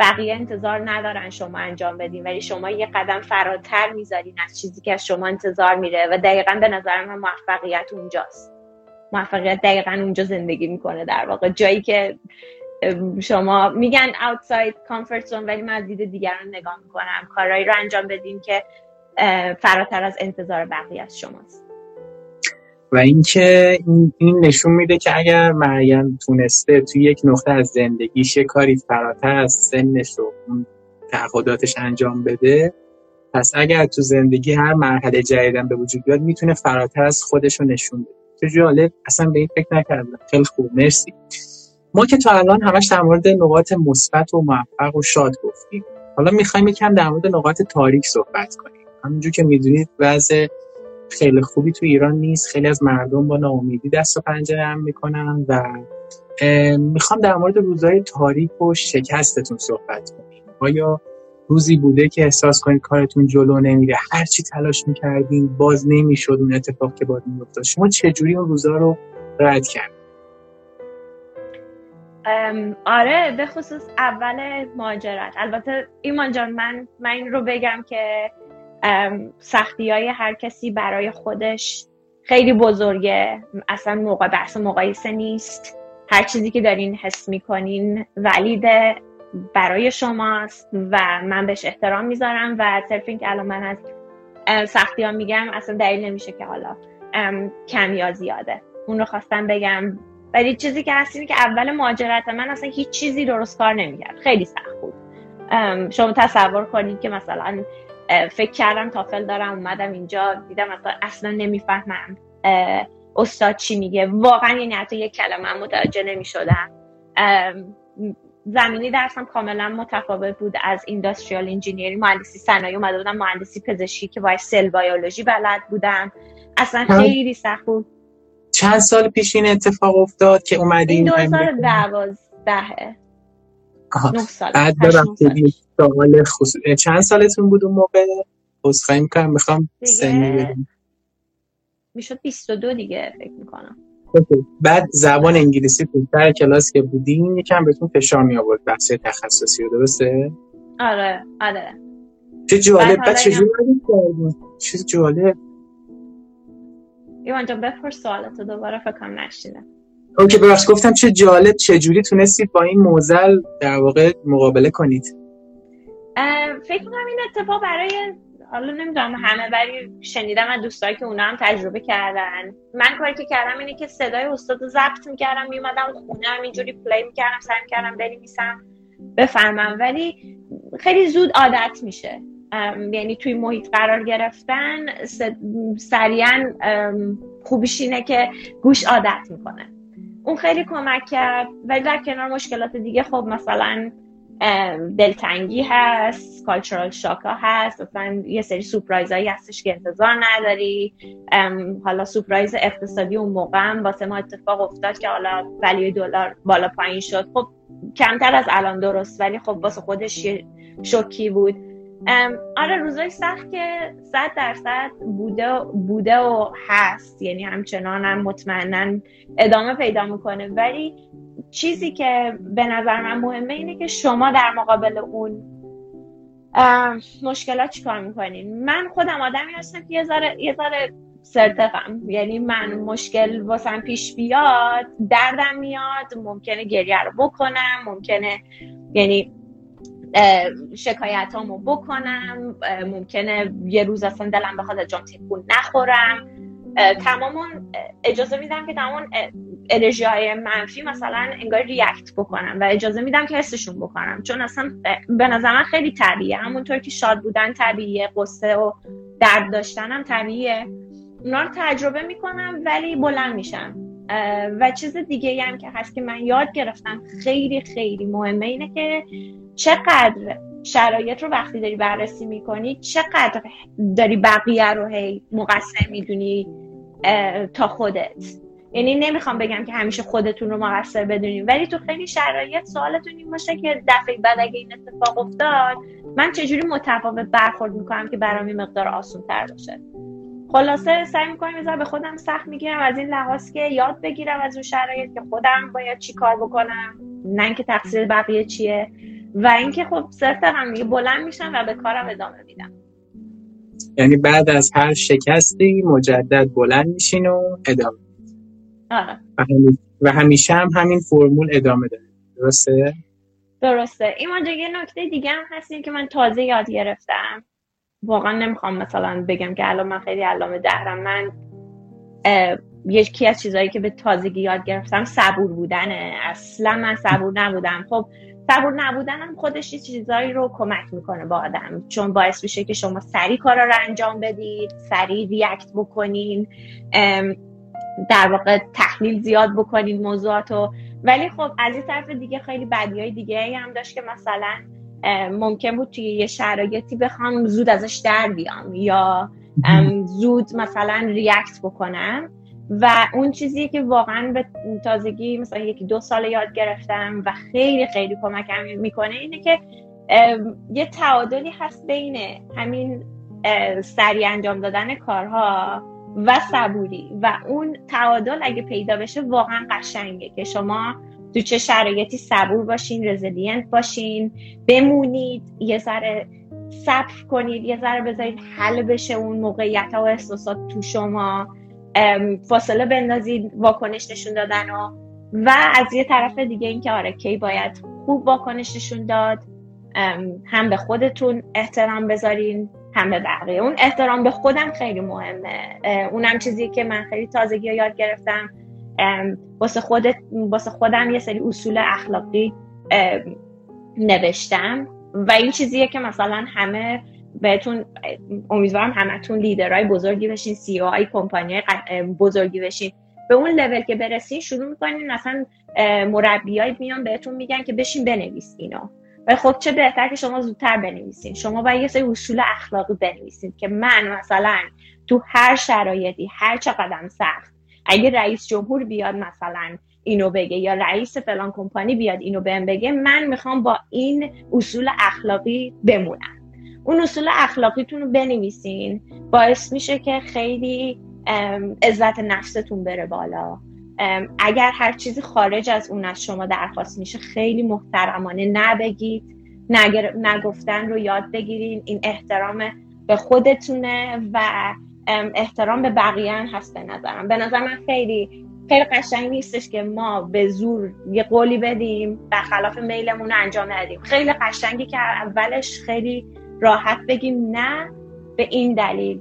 بقیه انتظار ندارن شما انجام بدین ولی شما یه قدم فراتر می‌ذارین از چیزی که از شما انتظار میره و دقیقا به نظر من موفقیت اونجاست. موفقیت دقیقا اونجا زندگی می‌کنه در واقع. جایی که شما میگن outside comfort zone ولی من از دید دیگران نگاه می‌کنم. کارهایی رو انجام بدین که فراتر از انتظار بقیه از شماست. و اینکه این نشون میده که اگر مریم تونسته توی یک نقطه از زندگیش یه کاری فراتر از سنش اون تعهداتش انجام بده پس اگر تو زندگی هر مرحله جدیدم به وجود بیاد می‌تونه فراتر از خودش رو نشون بده. چه جالب اصلا به این فکر نکردم. خیلی خوب مرسی. ما که تا الان همش در مورد نقاط مثبت و موفق و شاد گفتیم. حالا می‌خوایم یکم در مورد نقاط تاریک صحبت کنیم. همونجور که می‌دونید وضع خیلی خوبی تو ایران نیست. خیلی از مردم با ناامیدی دست و پنجره هم می‌کنن و می‌خوام در مورد روزهای تاریک و شکستتون صحبت کنیم. آیا روزی بوده که احساس کنید کارتون جلو نمیره؟ هر چی تلاش می‌کردین باز نمی‌شد اون اتفاق که باید میافتاد. شما چجوری اون روزها رو رد کردید آره به خصوص اول ماجرت البته ایمان جان من من این رو بگم که سختی های هر کسی برای خودش خیلی بزرگه. اصلا موقع بحث مقایسه نیست. هر چیزی که دارین حس می‌کنین ولیده برای شماست و من بهش احترام می‌ذارم و صرف اینکه الان من از سختی ها میگم اصلا دلیل نمیشه که حالا کم یا زیاده. اون رو خواستم بگم. ولی چیزی که هست که اول ماجرت من اصلا هیچ چیزی درست کار نمی‌کرد. خیلی سخت بود. شما تصور کنید که مثلا فکر کردم تافل دارم اومدم اینجا دیدم اصلا, اصلا نمی‌فهمم. استاد چی میگه؟ واقعا یعنی حتی یک کلمه متوجه نمی‌شدم. زمینی درسم کاملا متفاوت بود از اینداستریال انجینیری. مهندسی صنایع اومده بودم مهندسی پزشکی که باید سل بیولوژی بلد بودم. اصلا خیلی سخت بود. چند سال پیش این اتفاق افتاد که اومدین این 2012 نه سال بعد سوال خصوص... چند سالتون بود اون موقع؟ عذرخواهی می‌کنم می‌خوام سنی بدم می‌شد 22 دیگه فکر می‌کنم. بعد زبان انگلیسی تو سر کلاس که بودین یکم بهتون فشار می آورد بحث تخصصی رو درسته؟ آره آره. چه جالب. بعد چجوری کردین چه جالب. ایوان جان بپرس سوالتو دوباره فکر کنم نشنیدم OK ببخش گفتم چه جالب چه جوری تونستید با این معضل در واقع مقابله کنید. فکر کنم این اتفاق برای حالا نمی‌دونم همه ولی شنیدم از دوستایی که اونا هم تجربه کردن. من کاری که کردم اینه که صدای استاد رو ضبط می‌کردم میومدم خونه هم اینجوری play می‌کردم سعی می‌کردم بنویسم بفهمم. ولی خیلی زود عادت میشه. یعنی توی محیط قرار گرفتن سریعا خوبیش اینه که گوش عادت می‌کنه. اون خیلی کمک کرد. ولی در کنار مشکلات دیگه خب مثلا دلتنگی هست کالچرال شاکا هست. مثلا یه سری سپرایز هایی هستش که انتظار نداری. حالا سپرایز اقتصادی اون موقع هم واسه ما اتفاق افتاد که حالا ولی دلار بالا پایین شد. خب کمتر از الان درست ولی خب واسه خودش شوکی بود. آره روزای سخت که صد درصد بوده بوده و هست. یعنی همچنان هم مطمئنا ادامه پیدا می‌کنه. ولی چیزی که به نظر من مهمه اینه که شما در مقابل اون مشکلات چیکار می‌کنین؟ من خودم آدمی هستم که یه ذره یه یعنی من مشکل واسم پیش بیاد دردم میاد ممکنه گریه رو بکنم ممکنه یعنی شکایت هامو بکنم ممکنه یه روز اصلا دلم بخواد از جام تکون نخورم. تمام اجازه میدم که تمام انرژی های منفی مثلا انگار ریاکت بکنم و اجازه میدم که حسشون بکنم. چون اصلا به نظر من خیلی طبیعیه. همونطور که شاد بودن طبیعیه قصه و درد داشتنم طبیعیه. اونا رو تجربه می‌کنم ولی بلند میشم. و چیز دیگه هم که هست که من یاد گرفتم خیلی خیلی مهمه اینه که چقدر شرایط رو وقتی داری بررسی می‌کنی چقدر داری بقیه رو هی مقصر می‌دونی تا خودت. یعنی نمی‌خوام بگم که همیشه خودتون رو مقصر بدونیم ولی تو خیلی شرایط سوالتون این باشه که دفعه بعد اگه این اتفاق افتاد من چجوری متفاوت برخورد می‌کنم که برام این مقدار آسون تر باشه؟ خلاصه سعی می‌کنم یه به خودم سخت می‌گیرم از این لحاظ که یاد بگیرم از اون شرایط که خودم باید چی کار بکنم. نه اینکه تقصیر بقیه چیه. و اینکه خب صرف هم بلند میشم و به کارم ادامه میدم. یعنی بعد از هر شکستی مجدد بلند میشین و ادامه آره. و, همیشه هم همین فرمول ادامه داره. درسته؟ درسته. این یه نکته دیگه هم هست که من تازه یاد گرفتم. واقعا نمی‌خوام مثلا بگم که الان من خیلی علامه دهرم. من یکی از چیزهایی که به تازگی یاد گرفتم صبور بودنه. اصلا من صبور نبودم. خب صبور نبودن خودش یه چیزایی رو کمک می‌کنه با آدم. چون باعث میشه که شما سریع کارا رو انجام بدید سریع ریاکت بکنین در واقع تحلیل زیاد بکنین موضوعاتو. ولی خب از این طرف دیگه خیلی بدی های دیگه هم داشت که مثلا ممکن بود توی یه شرایطی بخوام زود ازش در بیام یا زود مثلا ریاکت بکنم. و اون چیزی که واقعا به تازگی مثلا یکی دو سال یاد گرفتم و خیلی خیلی کمکم می‌کنه اینه که یه تعادلی هست بین همین سریع انجام دادن کارها و صبوری. و اون تعادل اگه پیدا بشه واقعا قشنگه که شما تو چه شرایطی صبور باشین resilient باشین بمونید یه ذره صبر کنید یه ذره بذارید حل بشه اون موقعیت ها و احساسات تو شما فاصله بندازید واکنش نشون دادن و و از یه طرف دیگه اینکه آره کی باید خوب واکنش نشون داد هم به خودتون احترام بذارین هم به بقیه. اون احترام به خودم خیلی مهمه. اونم چیزی که من خیلی تازگی یاد گرفتم. واسه خودت واسه خودم یه سری اصول اخلاقی نوشتم. و این چیزیه که مثلا همه بهتون امیدوارم همتون لیدرهای بزرگی بشین سی او آی کمپانی بزرگی بشین. به اون لول که برسین شروع می‌کنین اصلا مربیای میان بهتون میگن که بشین بنویس اینو. و خب چه بهتر که شما زودتر بنویسین. شما باید یه سری اصول اخلاقی بنویسین که من مثلا تو هر شرایطی هر چقدر سخت اگه رئیس جمهور بیاد مثلا اینو بگه یا رئیس فلان کمپانی بیاد اینو بهم بگه من می‌خوام با این اصول اخلاقی بمونم. اون اصول اخلاقیتون رو بنویسین باعث میشه که خیلی عزت نفستون بره بالا. اگر هر چیزی خارج از اون از شما درخواست میشه خیلی محترمانه نبگید. نگفتن رو یاد بگیرین. این احترام به خودتونه و احترام به بقیه هست به نظرم. به نظر من خیلی خیلی قشنگ نیستش که ما به زور یه قولی بدیم برخلاف میلمون رو انجام ندیم. خیلی قشنگی که اولش خیلی راحت بگیم نه به این دلیل.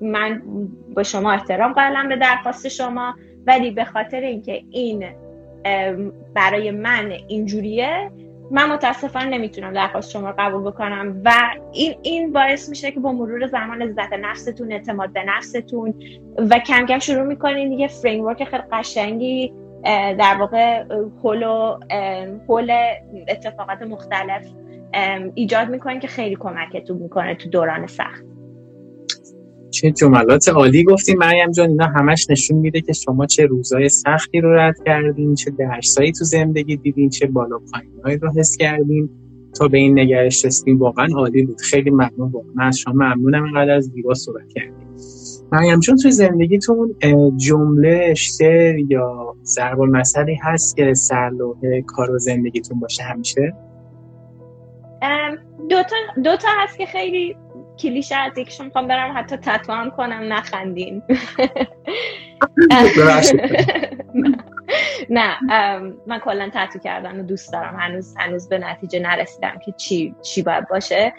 من با شما احترام قائلم به درخواست شما ولی به خاطر اینکه این برای من اینجوریه من متاسفانه نمی‌تونم درخواست شما رو قبول بکنم و این این باعث میشه که با مرور زمان عزت نفستون اعتماد به نفستون و کم کم شروع می‌کنین یه فریم خیلی قشنگی در واقع حل اتفاقات مختلف ایجاد می‌کنین که خیلی کمکتون می‌کنه تو دوران سخت. چه جملات عالی گفتیم مریم جان اینا همش نشون میده که شما چه روزای سختی رو رد کردین چه درسایی تو زندگی دیدین چه بالا پایینهایی رو حس کردین. تا به این نگرش رسیدین واقعا عالی بود. خیلی ممنون. واقعا از شما ممنونم اینقدر از دیوا صحبت کردیم مریم جان توی زندگیتون جمله شعر یا ضرب المثلی هست که سرلوحه کار و زندگیتون باشه همیشه؟ دو تا, دو تا هست که خیلی کلیشه از یکیشون می‌خوام برم حتی تتو هم کنم نخندین. [laughs] نه من کلا تتو کردن رو دوست دارم. هنوز هنوز به نتیجه نرسیدم که چی چی باید باشه.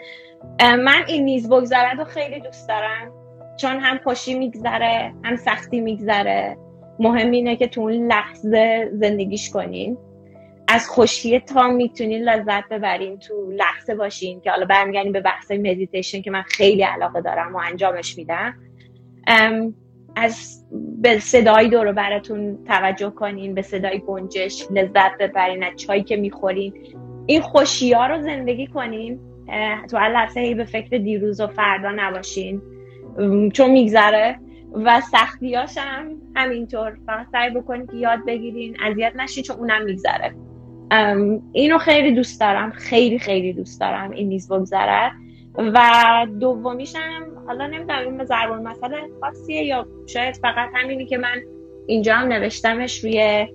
من این نیز بگذرد رو خیلی دوست دارم. چون هم خوشی میگذره هم سختی میگذره. مهم اینه که تو اون لحظه زندگیش کنین. از خوشی تا می‌تونین لذت ببرین تو لحظه باشین که حالا برمیگردیم به بحث مدیتیشن که من خیلی علاقه دارم و انجامش میدم. از به صدای دور براتون توجه کنین به صدای گنجش لذت ببرین از چایی که می‌خورین. این خوشی ها رو زندگی کنین. تو هر لحظه هی به فکر دیروز و فردا نباشین. چون میگذره و سختیاش هم همینطور. فقط سعی بکنین که یاد بگیرین اذیت نشین چون اونم میگذره. اینو خیلی دوست دارم. خیلی خیلی دوست دارم این نیز بگذرد و دومیشم حالا نمی‌دونم این ضرب‌المثل خاصیه یا شاید فقط همینی که من اینجا هم نوشتمش روی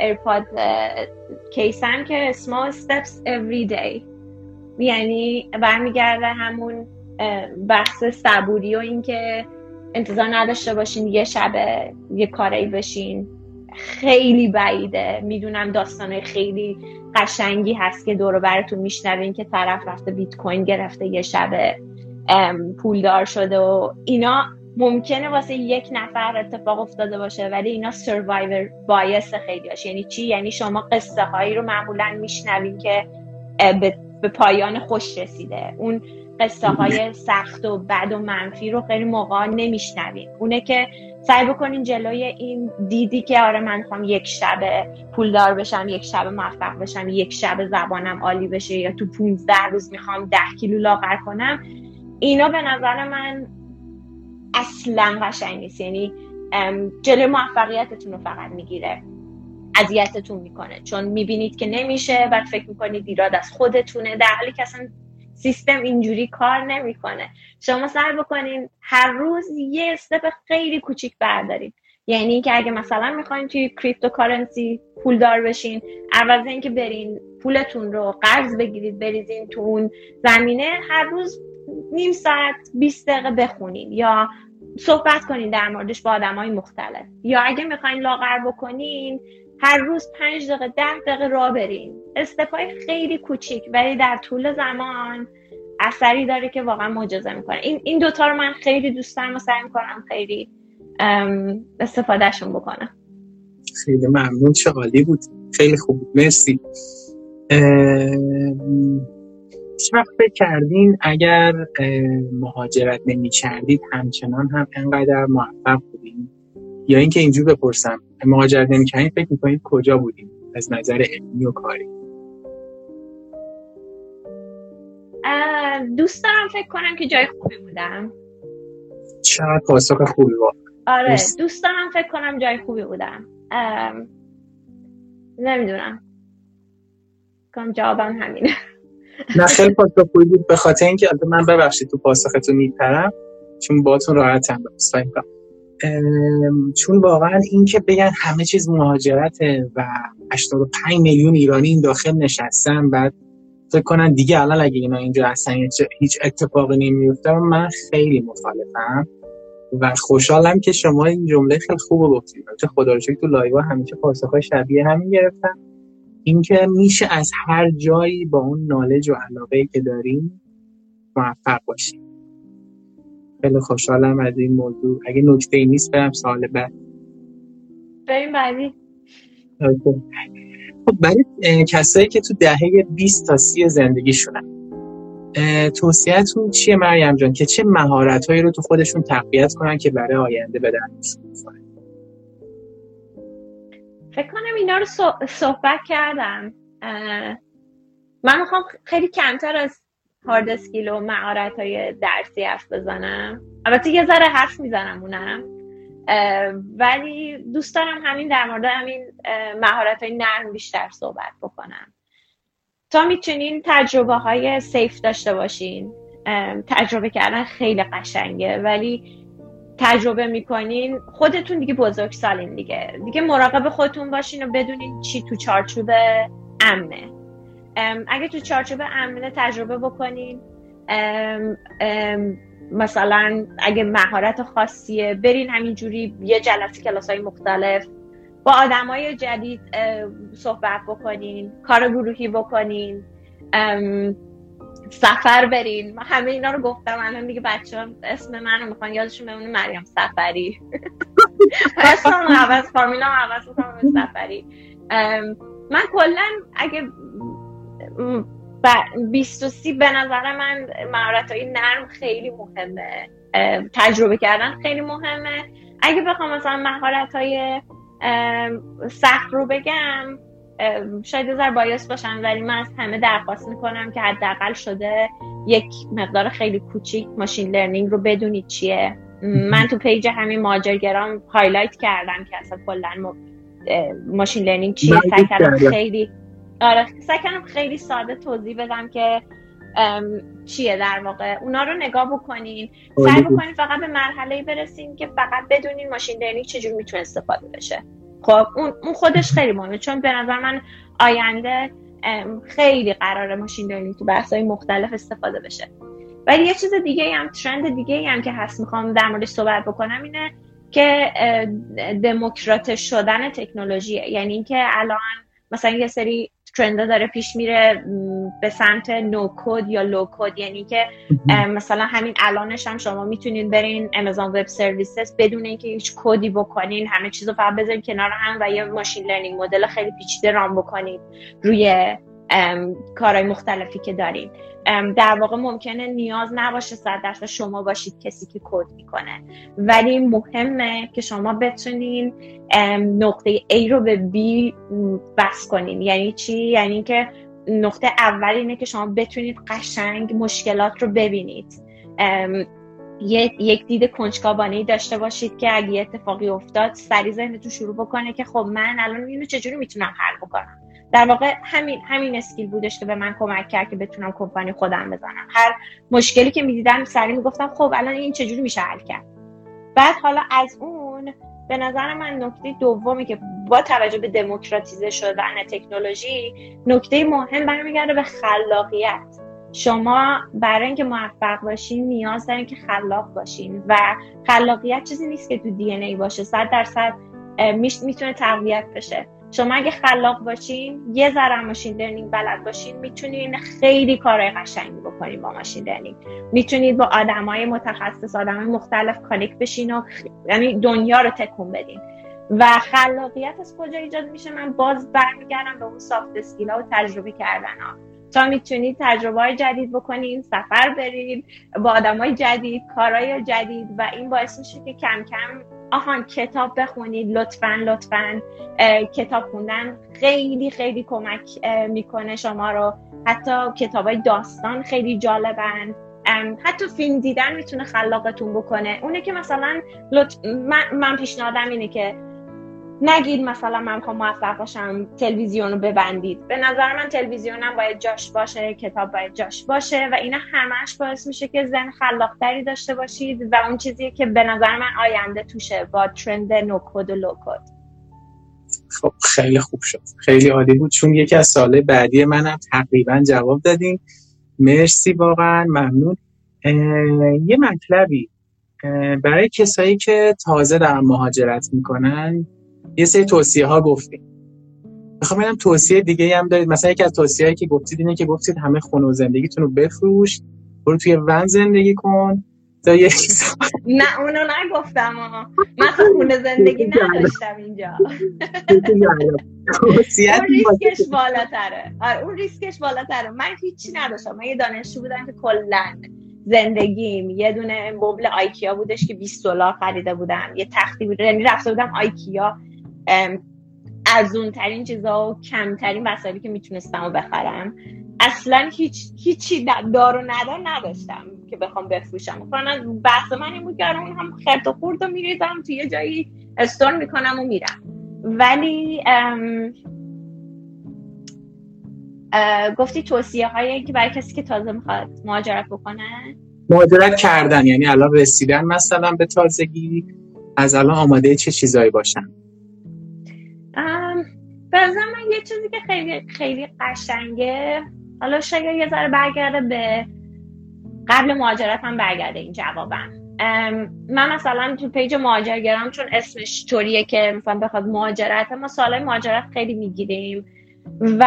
AirPod case م که small steps every day. یعنی برمیگرده همون بحث صبوری و اینکه انتظار نداشته باشین یه شبه یه کاری بشین. خیلی بعیده. می‌دونم داستانه خیلی قشنگی هست که دور براتون میشنوین که طرف رفته بیت کوین گرفته یه شب پولدار شده و اینا ممکنه واسه یک نفر اتفاق افتاده باشه ولی اینا سروایور بایس خیلی هاش یعنی چی؟ یعنی شما قصه هایی رو معمولا میشنوین که به پایان خوش رسیده. اون قصه های سخت و بد و منفی رو خیلی موقع نمیشنوین. اونه که سعی بکنین جلوی این دیدی که آره من می‌خوام یک شب پولدار بشم یک شب موفق بشم یک شب زبانم عالی بشه یا تو 15 روز می‌خوام ده کیلو لاغر کنم اینا به نظر من اصلا قشنگ نیست. یعنی جلوی موفقیتتون رو فقط می‌گیره اذیتتون می‌کنه. چون می‌بینید که نمیشه بعد فکر می‌کنید ایراد از خودتونه در حالی که اصلا سیستم اینجوری کار نمی‌کنه. شما سعی بکنین هر روز یه استپ خیلی کوچیک بردارین. یعنی اینکه اگه مثلا می‌خواین توی cryptocurrency پول دار بشین عوض اینکه برین پولتون رو قرض بگیرید بریزین تو اون زمینه هر روز نیم ساعت 20 دقیقه بخونین یا صحبت کنین در موردش با آدم های مختلف. یا اگه می‌خواین لاغر بکنین هر روز پنج دقیقه ده دقیقه راه برین step های خیلی کوچیک ولی در طول زمان اثری داره که واقعا معجزه می‌کنه. این این دوتا رو من خیلی دوست دارم و سعی می‌کنم خیلی استفادهشون بکنم. خیلی ممنون. چه عالی بود. خیلی خوب. مرسی. وقت فکر کردین اگر مهاجرت نمی کردید همچنان هم انقدر موفق بودین؟ یا اینکه اینجور بپرسم. مهاجرت نمی کردین فکر می‌کنید کجا بودین؟ از نظر علمی و کاری. دوست دارم فکر کنم که جای خوبی بودم. چقدر پاسخ خوبی بود. آره دوست دارم فکر کنم جای خوبی بودم. نمی‌دونم. کنم جوابم همینه. [laughs] نه خیلی پاسخ خوبی بود. به خاطر اینکه من ببخشید تو پاسختون میپرم چون باتون راحتم. بستایم چون واقعا این که بگن همه چیز مهاجرته و 85 میلیون ایرانی این داخل نشستن بعد فکر کنن دیگه الان اگه اینا اینجا اصلا هیچ اتفاقی نمیفته من خیلی مخالفم و خوشحالم که شما این جمله خیلی خوب گفتید. چه خدا رو تو لایو همیشه پاسخهای شبیه همین گرفتم اینکه میشه از هر جایی با اون نالج و علاقه که داریم موفق باشیم. خیلی خوشحالم از این موضوع. اگه نکته ای نیست برم سال بعد. بریم بعدی خب برای کسایی که تو دهه 20 تا 30 زندگیشونن توصیهتون چیه مریم جان؟ که چه مهارتهایی رو تو خودشون تقویت کنن که برای آینده به دردشون فکر کنم اینا رو صحبت کردم. من می‌خوام خیلی کمتر از هارد اسکیل و مهارت های درسی حرف بزنم. البته یه ذره حرف می‌زنم اونم. ولی دوست دارم همین در مورد همین مهارت های نرم بیشتر صحبت بکنم. تا می‌تونین تجربه های سیف داشته باشین. تجربه کردن خیلی قشنگه. ولی تجربه می‌کنین خودتون دیگه بزرگ سالین دیگه. دیگه مراقب خودتون باشین و بدونین چی تو چارچوب امنه. اگه تو چارچوب امنه تجربه بکنین. مثلا اگه مهارت خاصیه برین همینجوری یه جلسه کلاس های مختلف با آدم های جدید صحبت بکنین کار گروهی بکنین. سفر برین. همه اینا رو گفتم الان دیگه بچه ها اسم من رو می‌خوان یادشون بمونه مریم سفری. [laughs] اسمم عوض فامیلام عوض سفری. من کلا اگه 20 و سی به نظر من مهارت های نرم خیلی مهمه. تجربه کردن خیلی مهمه. اگه بخوام مثلا مهارت های سخت رو بگم شاید یه bias باشم ولی من از همه درخواست می‌کنم که حداقل شده یک مقدار خیلی کوچیک machine learning رو بدونید چیه. من تو page همین مهاجرگرام highlight کردم که اصلا کلا machine learning چیه. سعی کردم خیلی آره. سعی کردم خیلی ساده توضیح بدم که چیه در واقع. اونا رو نگاه بکنین. سعی بکنین فقط به مرحله برسین که فقط بدونین machine learning چجور می‌تونه استفاده بشه. خب اون خودش خیلی مهمه. چون به نظر من آینده خیلی قرار machine learning تو بحث های مختلف استفاده بشه. ولی یه چیز دیگه هم trend دیگه هم که هست می‌خوام در موردش صحبت بکنم اینه که دموکرات شدن تکنولوژیه یعنی اینکه الان مثلا یه سری trend ه داره پیش میره به سمت no-code یا low-code یعنی که مثلا همین الانش هم شما می‌تونید برین Amazon Web Services بدون اینکه هیچ کدی بکنین. همه چیزو فقط بذارین کنار هم و یه machine learning model خیلی پیچیده run بکنید روی کارهای مختلفی که داریم در واقع ممکنه نیاز نباشه صد درصد شما باشید کسی که کد می‌کنه. ولی مهمه که شما بتونین نقطه A رو به B بس کنین. یعنی چی؟ یعنی که نقطه اول اینه که شما بتونید قشنگ مشکلات رو ببینید. یک دید کنجکاوانه داشته باشید که اگه اتفاقی افتاد سری ذهنتون شروع بکنه که خب من الان اینو چجوری می‌تونم حل بکنم؟ در واقع همین همین اسکیل بودش که به من کمک کرد که بتونم کمپانی خودم بزنم. هر مشکلی که می‌دیدم سری می‌گفتم خب الان این چجوری میشه حل کرد؟ بعد حالا از اون به نظر من نکته دومی که با توجه به دموکراتیزه شدن تکنولوژی نکته مهم برمیگرده به خلاقیت. شما برای اینکه موفق باشین نیاز دارین که خلاق باشین و خلاقیت چیزی نیست که تو DNA باشه. صد درصد می‌تونه تقویت بشه. شما اگه خلاق باشین یه ذره machine learning بلد باشین می‌تونین خیلی کارهای قشنگی بکنین با machine learning. می‌تونید با آدمای متخصص آدمای مختلف connect بشین و یعنی دنیا رو تکون بدین. و خلاقیت از کجا ایجاد میشه؟ من باز برمیگردم به اون soft skill ا و تجربه کردن ها. تا می‌تونید تجربه های جدید بکنین سفر برید با آدم های جدید کارهای جدید و این باعث میشه که کم کم آهان کتاب بخونید لطفا لطفا کتاب خوندن خیلی خیلی کمک می‌کنه شما رو. حتی کتاب های داستان خیلی جالبن. حتی فیلم دیدن می‌تونه خلاقتون بکنه. اونه که مثلا من, من پیشنهادم اینه که نگید مثلا من می‌خوام موفق باشم تلویزیون رو ببندید. به نظر من تلویزیونم باید جاش باشه کتاب باید جاش باشه و اینا همش باعث میشه که زن خلاقتری داشته باشید و اون چیزی که به نظر من آینده توشه با ترند نوکود و لوکود خب خیلی خوب شد. خیلی عالی بود. چون یکی از ساله بعدی منم تقریبا جواب دادیم مرسی واقعا ممنون. یه مطلبی. برای کسایی که تازه در مهاجرت می‌کنن یه سری توصیه ها گفتیم. می‌خوام ببینم توصیه دیگه هم دارید. مثلا یکی از توصیه هایی که گفتید اینه که گفتید همه خونه و زندگیتون رو بفروش برو توی ون زندگی کن. تا یه نه اونو نگفتم من خونه زندگی نداشتم اینجا. اون ریسکش بالاتره. آره اون ریسکش بالاتره. من هیچی نداشتم. من یه دانشجو بودم که کلا زندگیم. یه دونه مبل آیکیا بودش که 20 دلار خریده بودم. یه تختی بود. یعنی رفته بودم آیکیا. ارزون ترین چیزا و کمترین وسایلی که می‌تونستم بخرم. اصلا هیچ هیچی دار و ندار نداشتم که بخوام بفروشم. بحث من این بود که اون هم خرد و خورد و میریزم توی یه جایی استور می‌کنم و میرم. ولی گفتی توصیه هایی که برای کسی که تازه می‌خواد مهاجرت بکنه؟ مهاجرت کردن یعنی الان رسیدن مثلا به تازگی از الان آماده چه چیزایی باشن؟ به من یه چیزی که خیلی خیلی قشنگه. حالا شاید یه ذره برگرده به قبل مهاجرت هم برگرده این جوابم. من مثلا تو پیج مهاجرگرام چون اسمش طوریه که مثلا بخواد مهاجرت ما سالای مهاجرت خیلی می‌گیریم. و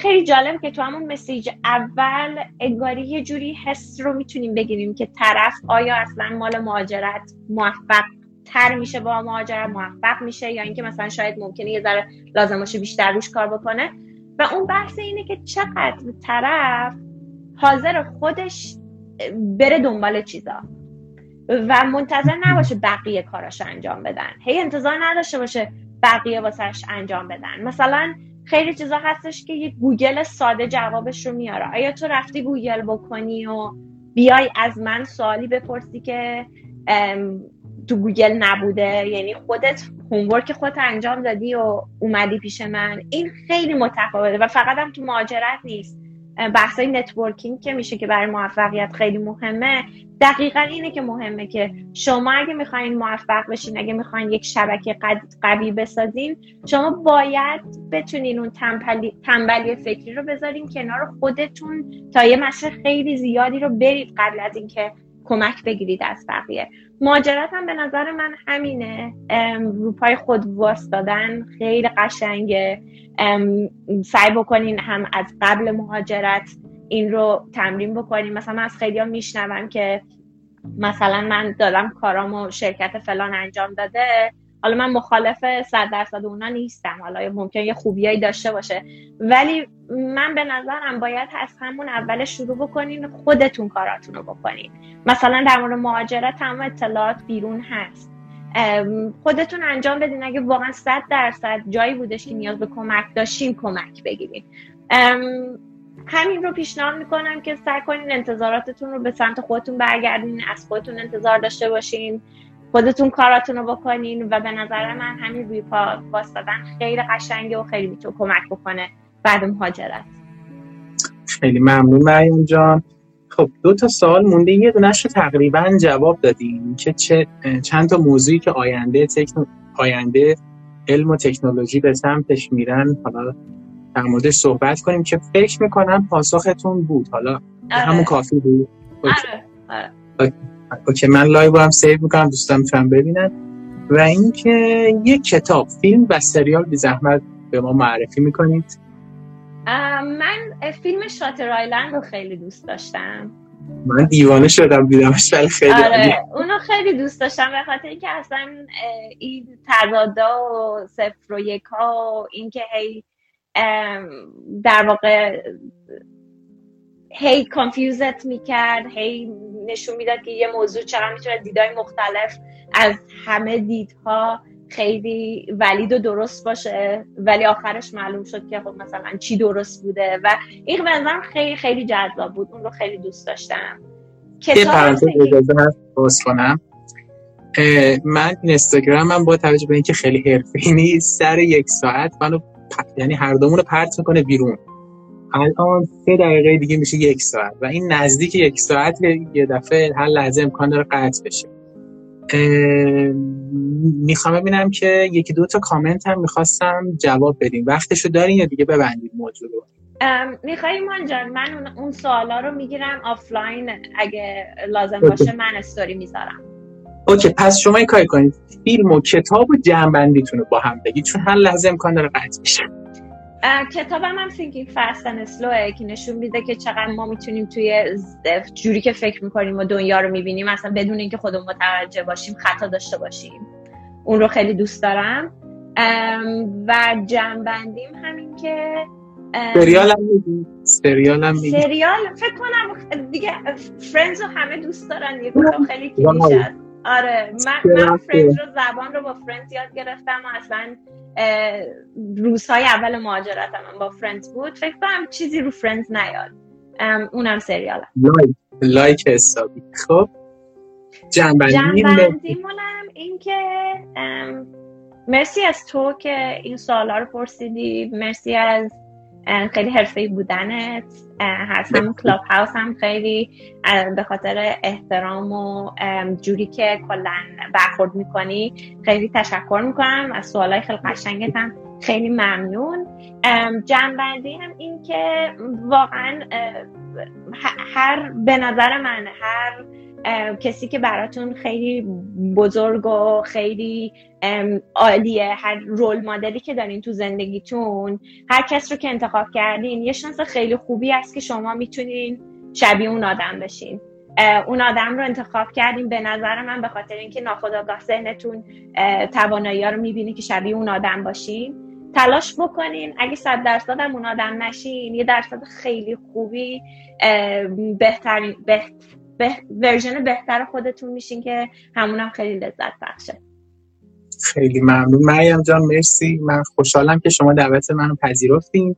خیلی جالب که تو همون مسیج اول انگاری یه جوری حس رو می‌تونیم بگیریم که طرف آیا اصلا مال مهاجرت موفق تر میشه با مهاجرت موفق میشه یا اینکه مثلا شاید ممکنه یه ذره لازم باشه بیشتر روش کار بکنه. و اون بحث اینه که چقدر طرف حاضر خودش بره دنبال چیزا و منتظر نباشه بقیه کاراش انجام بدن. هی انتظار نداشته باشه بقیه واسهش انجام بدن. مثلا خیلی چیزا هستش که یه گوگل ساده جوابش رو میاره. آیا تو رفتی گوگل بکنی و بیای از من سوالی بپرسی که تو گوگل نبوده. یعنی خودت homework خودت انجام دادی و اومدی پیش من. این خیلی متفاوته و فقط هم تو مهاجرت نیست. بحثای networking که میشه که برای موفقیت خیلی مهمه. دقیقا اینه که مهمه که شما اگه می‌خواین موفق بشین اگه می‌خواین یک شبکه قوی بسازین شما باید بتونین اون تنبلی, تنبلی فکری رو بذارین کنار خودتون تا یه مسیر خیلی زیادی رو برید قبل از اینکه کمک بگیرید از بقیه. ماجرت هم به نظر من همینه. روپای خود دادن خیلی قشنگه. سعی بکنین هم از قبل مهاجرت این رو تمرین بکنین. مثلا من از خیلی ها میشنوم که مثلا من دادم کارامو شرکت فلان انجام داده. حالا من مخالف صد درصد اونا نیستم. حالا ممکن یه خوبیایی داشته باشه. ولی من به نظرم باید از همون اول شروع بکنین خودتون کاراتون رو بکنین. مثلا در مورد مهاجرت تمام اطلاعات بیرون هست. خودتون انجام بدین. اگه واقعا صد درصد جایی بودش که نیاز به کمک داشتین کمک بگیرین. همین رو پیشنهاد می‌کنم که سعی کنین انتظاراتتون رو به سمت خودتون برگردین از خودتون انتظار داشته باشین. خودتون کاراتون رو بکنین و به نظر من همین روی پا واسدادن خیلی قشنگه و خیلی می‌تونه کمک بکنه بعد مهاجرت خیلی ممنون مریم جان. خب دو تا سوال مونده. یه دونش رو تقریبا جواب دادیم که چه چند تا موضوعی که آینده تکنو... آینده علم و تکنولوژی به سمتش میرن. حالا در موردش صحبت کنیم که فکر می‌کنم پاسختون بود. حالا آره. همون کافی بود. آره. آره. OK من live هم save می‌کنم دوستان می‌تونن ببینن. و اینکه یک کتاب فیلم و سریال بی زحمت به ما معرفی می‌کنید. من فیلم شاتر آیلند رو خیلی دوست داشتم. من دیوانه شدم دیدمش ولی خیلی آره اونو خیلی دوست داشتم به خاطر اینکه اصلا این تضادا و صفر و یک ها و اینکه هی در واقع هی کانفیوزت می‌کرد هی نشون می‌داد که یه موضوع چقدر می‌تونه دیدای مختلف از همه دیدها خیلی ولید و درست باشه. ولی آخرش معلوم شد که خب مثلا چی درست بوده و این به خیلی خیلی جذاب بود. اون رو خیلی دوست داشتم. کتاب اجازه هست کنم. من اینستاگرامم با توجه به اینکه خیلی حرفه‌ای نیست سر یک ساعت منو یعنی هر دومون رو پرت می‌کنه بیرون. الان سه دقیقه دیگه میشه یک ساعت و این نزدیک یک ساعت یه دفعه هر لحظه امکان داره قطع بشه. می‌خوام ببینم که یکی دو تا کامنت هم می‌خواستم جواب بدیم وقتشو دارین یا دیگه ببندیم موضوع رو؟ می‌خوای ایمان جان من اون سوالا رو می‌گیرم آفلاین. اگه لازم باشه من استوری می‌ذارم. OK پس شما این کاری کنید. فیلم و کتاب و جمع رو با هم بگید چون هر لحظه امکان داره قطع بشه. کتابم هم Fast and Slow که نشون میده که چقدر ما می‌تونیم توی جوری که فکر می‌کنیم و دنیا رو می‌بینیم اصلا بدون اینکه خودمون متوجه باشیم خطا داشته باشیم. اون رو خیلی دوست دارم. و جمع‌بندیم همین که سریال هم سریال سریال؟ فکر کنم دیگه Friends رو همه دوست دارن یه خیلی کلیشه. آره من, من Friends رو زبان رو با Friends یاد گرفتم و اصلا روزهای اول مهاجرت من با Friends بود. فکر کنم چیزی رو Friends نیاد. اونم سریال like like حسابی. خب؟ جمع‌بندی مون هم این که مرسی از تو که این سوالا رو پرسیدی. مرسی از خیلی حرفه‌ای بودنت. هست هم Clubhouse هم خیلی به خاطر احترام و جوری که کلا برخورد می‌کنی خیلی تشکر می‌کنم. از سوالای خیلی قشنگت هم خیلی ممنون. جنبندی هم این که واقعا هر به نظر من هر کسی که براتون خیلی بزرگ و خیلی عالیه هر رول مدلی که دارین تو زندگیتون هر کس رو که انتخاب کردین یه شانس خیلی خوبی است که شما می‌تونین شبیه اون آدم بشین. اون آدم رو انتخاب کردیم به نظر من به خاطر اینکه ناخداگاه ذهنتون توانایی رو می‌بینی که شبیه اون آدم باشین. تلاش بکنین. اگه صد درصد هم اون آدم نشین یه درصد خیلی خوبی بهترین بهت به ورژن بهتر خودتون میشین که همونم خیلی لذت بخشه. خیلی ممنون. مریم جان مرسی. من خوشحالم که شما دعوت منو پذیرفتین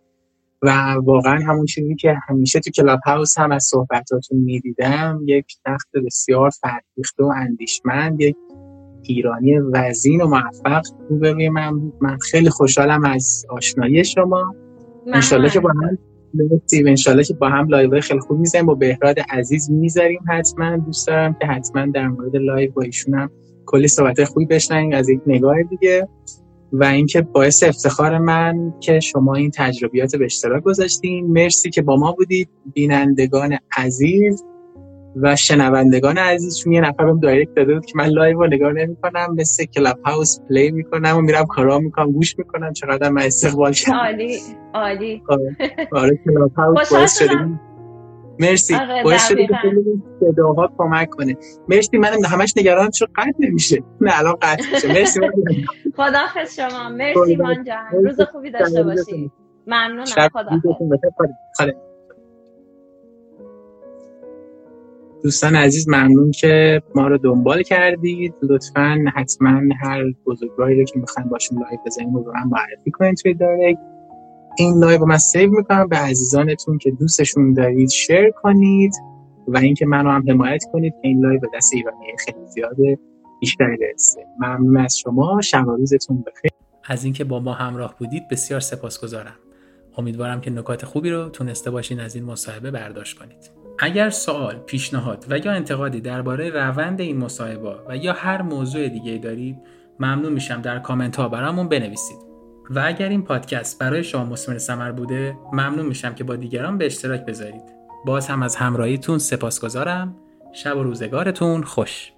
و واقعا همون چیزی که همیشه تو Clubhouse هم از صحبتاتون می‌دیدم یک شخص بسیار فرهیخته و اندیشمند یک ایرانی وزین و موفق روبروی من بود. من خیلی خوشحالم از آشنایی شما. انشالله که با هم مرسی انشالله که با هم live خیلی خوب می‌زنیم. با بهراد عزیز می‌ذاریم حتما. دوست دارم که حتما در مورد live با ایشون هم کلی صحبت خوبی بشنویم از یک نگاه دیگه. و اینکه باعث افتخار من که شما این تجربیات به اشتراک گذاشتین. مرسی که با ما بودید. بینندگان عزیز. و شنوندگان عزیز چون یه نفر بهم direct داده بود که من live رو نگاه نمی‌کنم مثل Clubhouse play می‌کنم و میرم کارا می‌کنم گوش می‌کنم چقدر من استقبال کردم. عالی. عالی آره, آره، کلاب هاوس باعث شده. مرسی. آره باعث شده که صداها کمک کنه. مرسی منم همش نگرانم چون قطع نمیشه نه الان قطع میشه. مرسی [laughs] خداحافظ شما. مرسی من جان. روز خوبی داشته باشی. ممنونم. خداحافظ. دوستان عزیز ممنون که ما رو دنبال کردید. لطفا حتما هر بزرگواری رو که می‌خواین باشون live بزنیم رو من معرفی کنید توی direct این live رو من save می‌کنم. به عزیزانتون که دوستشون دارید share کنید و اینکه منو هم حمایت کنید که این live به دست ایرانی خیلی زیاد بیشتری برسه. ممنون از شما. شب روزتون بخیر. از اینکه با ما همراه بودید بسیار سپاسگزارم. امیدوارم که نکات خوبی رو تونسته باشین از این مصاحبه برداشت کنید. اگر سوال، پیشنهاد و یا انتقادی درباره روند این مصاحبه و یا هر موضوع دیگه دارید ممنون میشم در کامنت ها برامون بنویسید. و اگر این پادکست برای شما مسمر سمر بوده ممنون میشم که با دیگران به اشتراک بذارید. باز هم از همراهیتون سپاسگزارم. شب و روزگارتون خوش.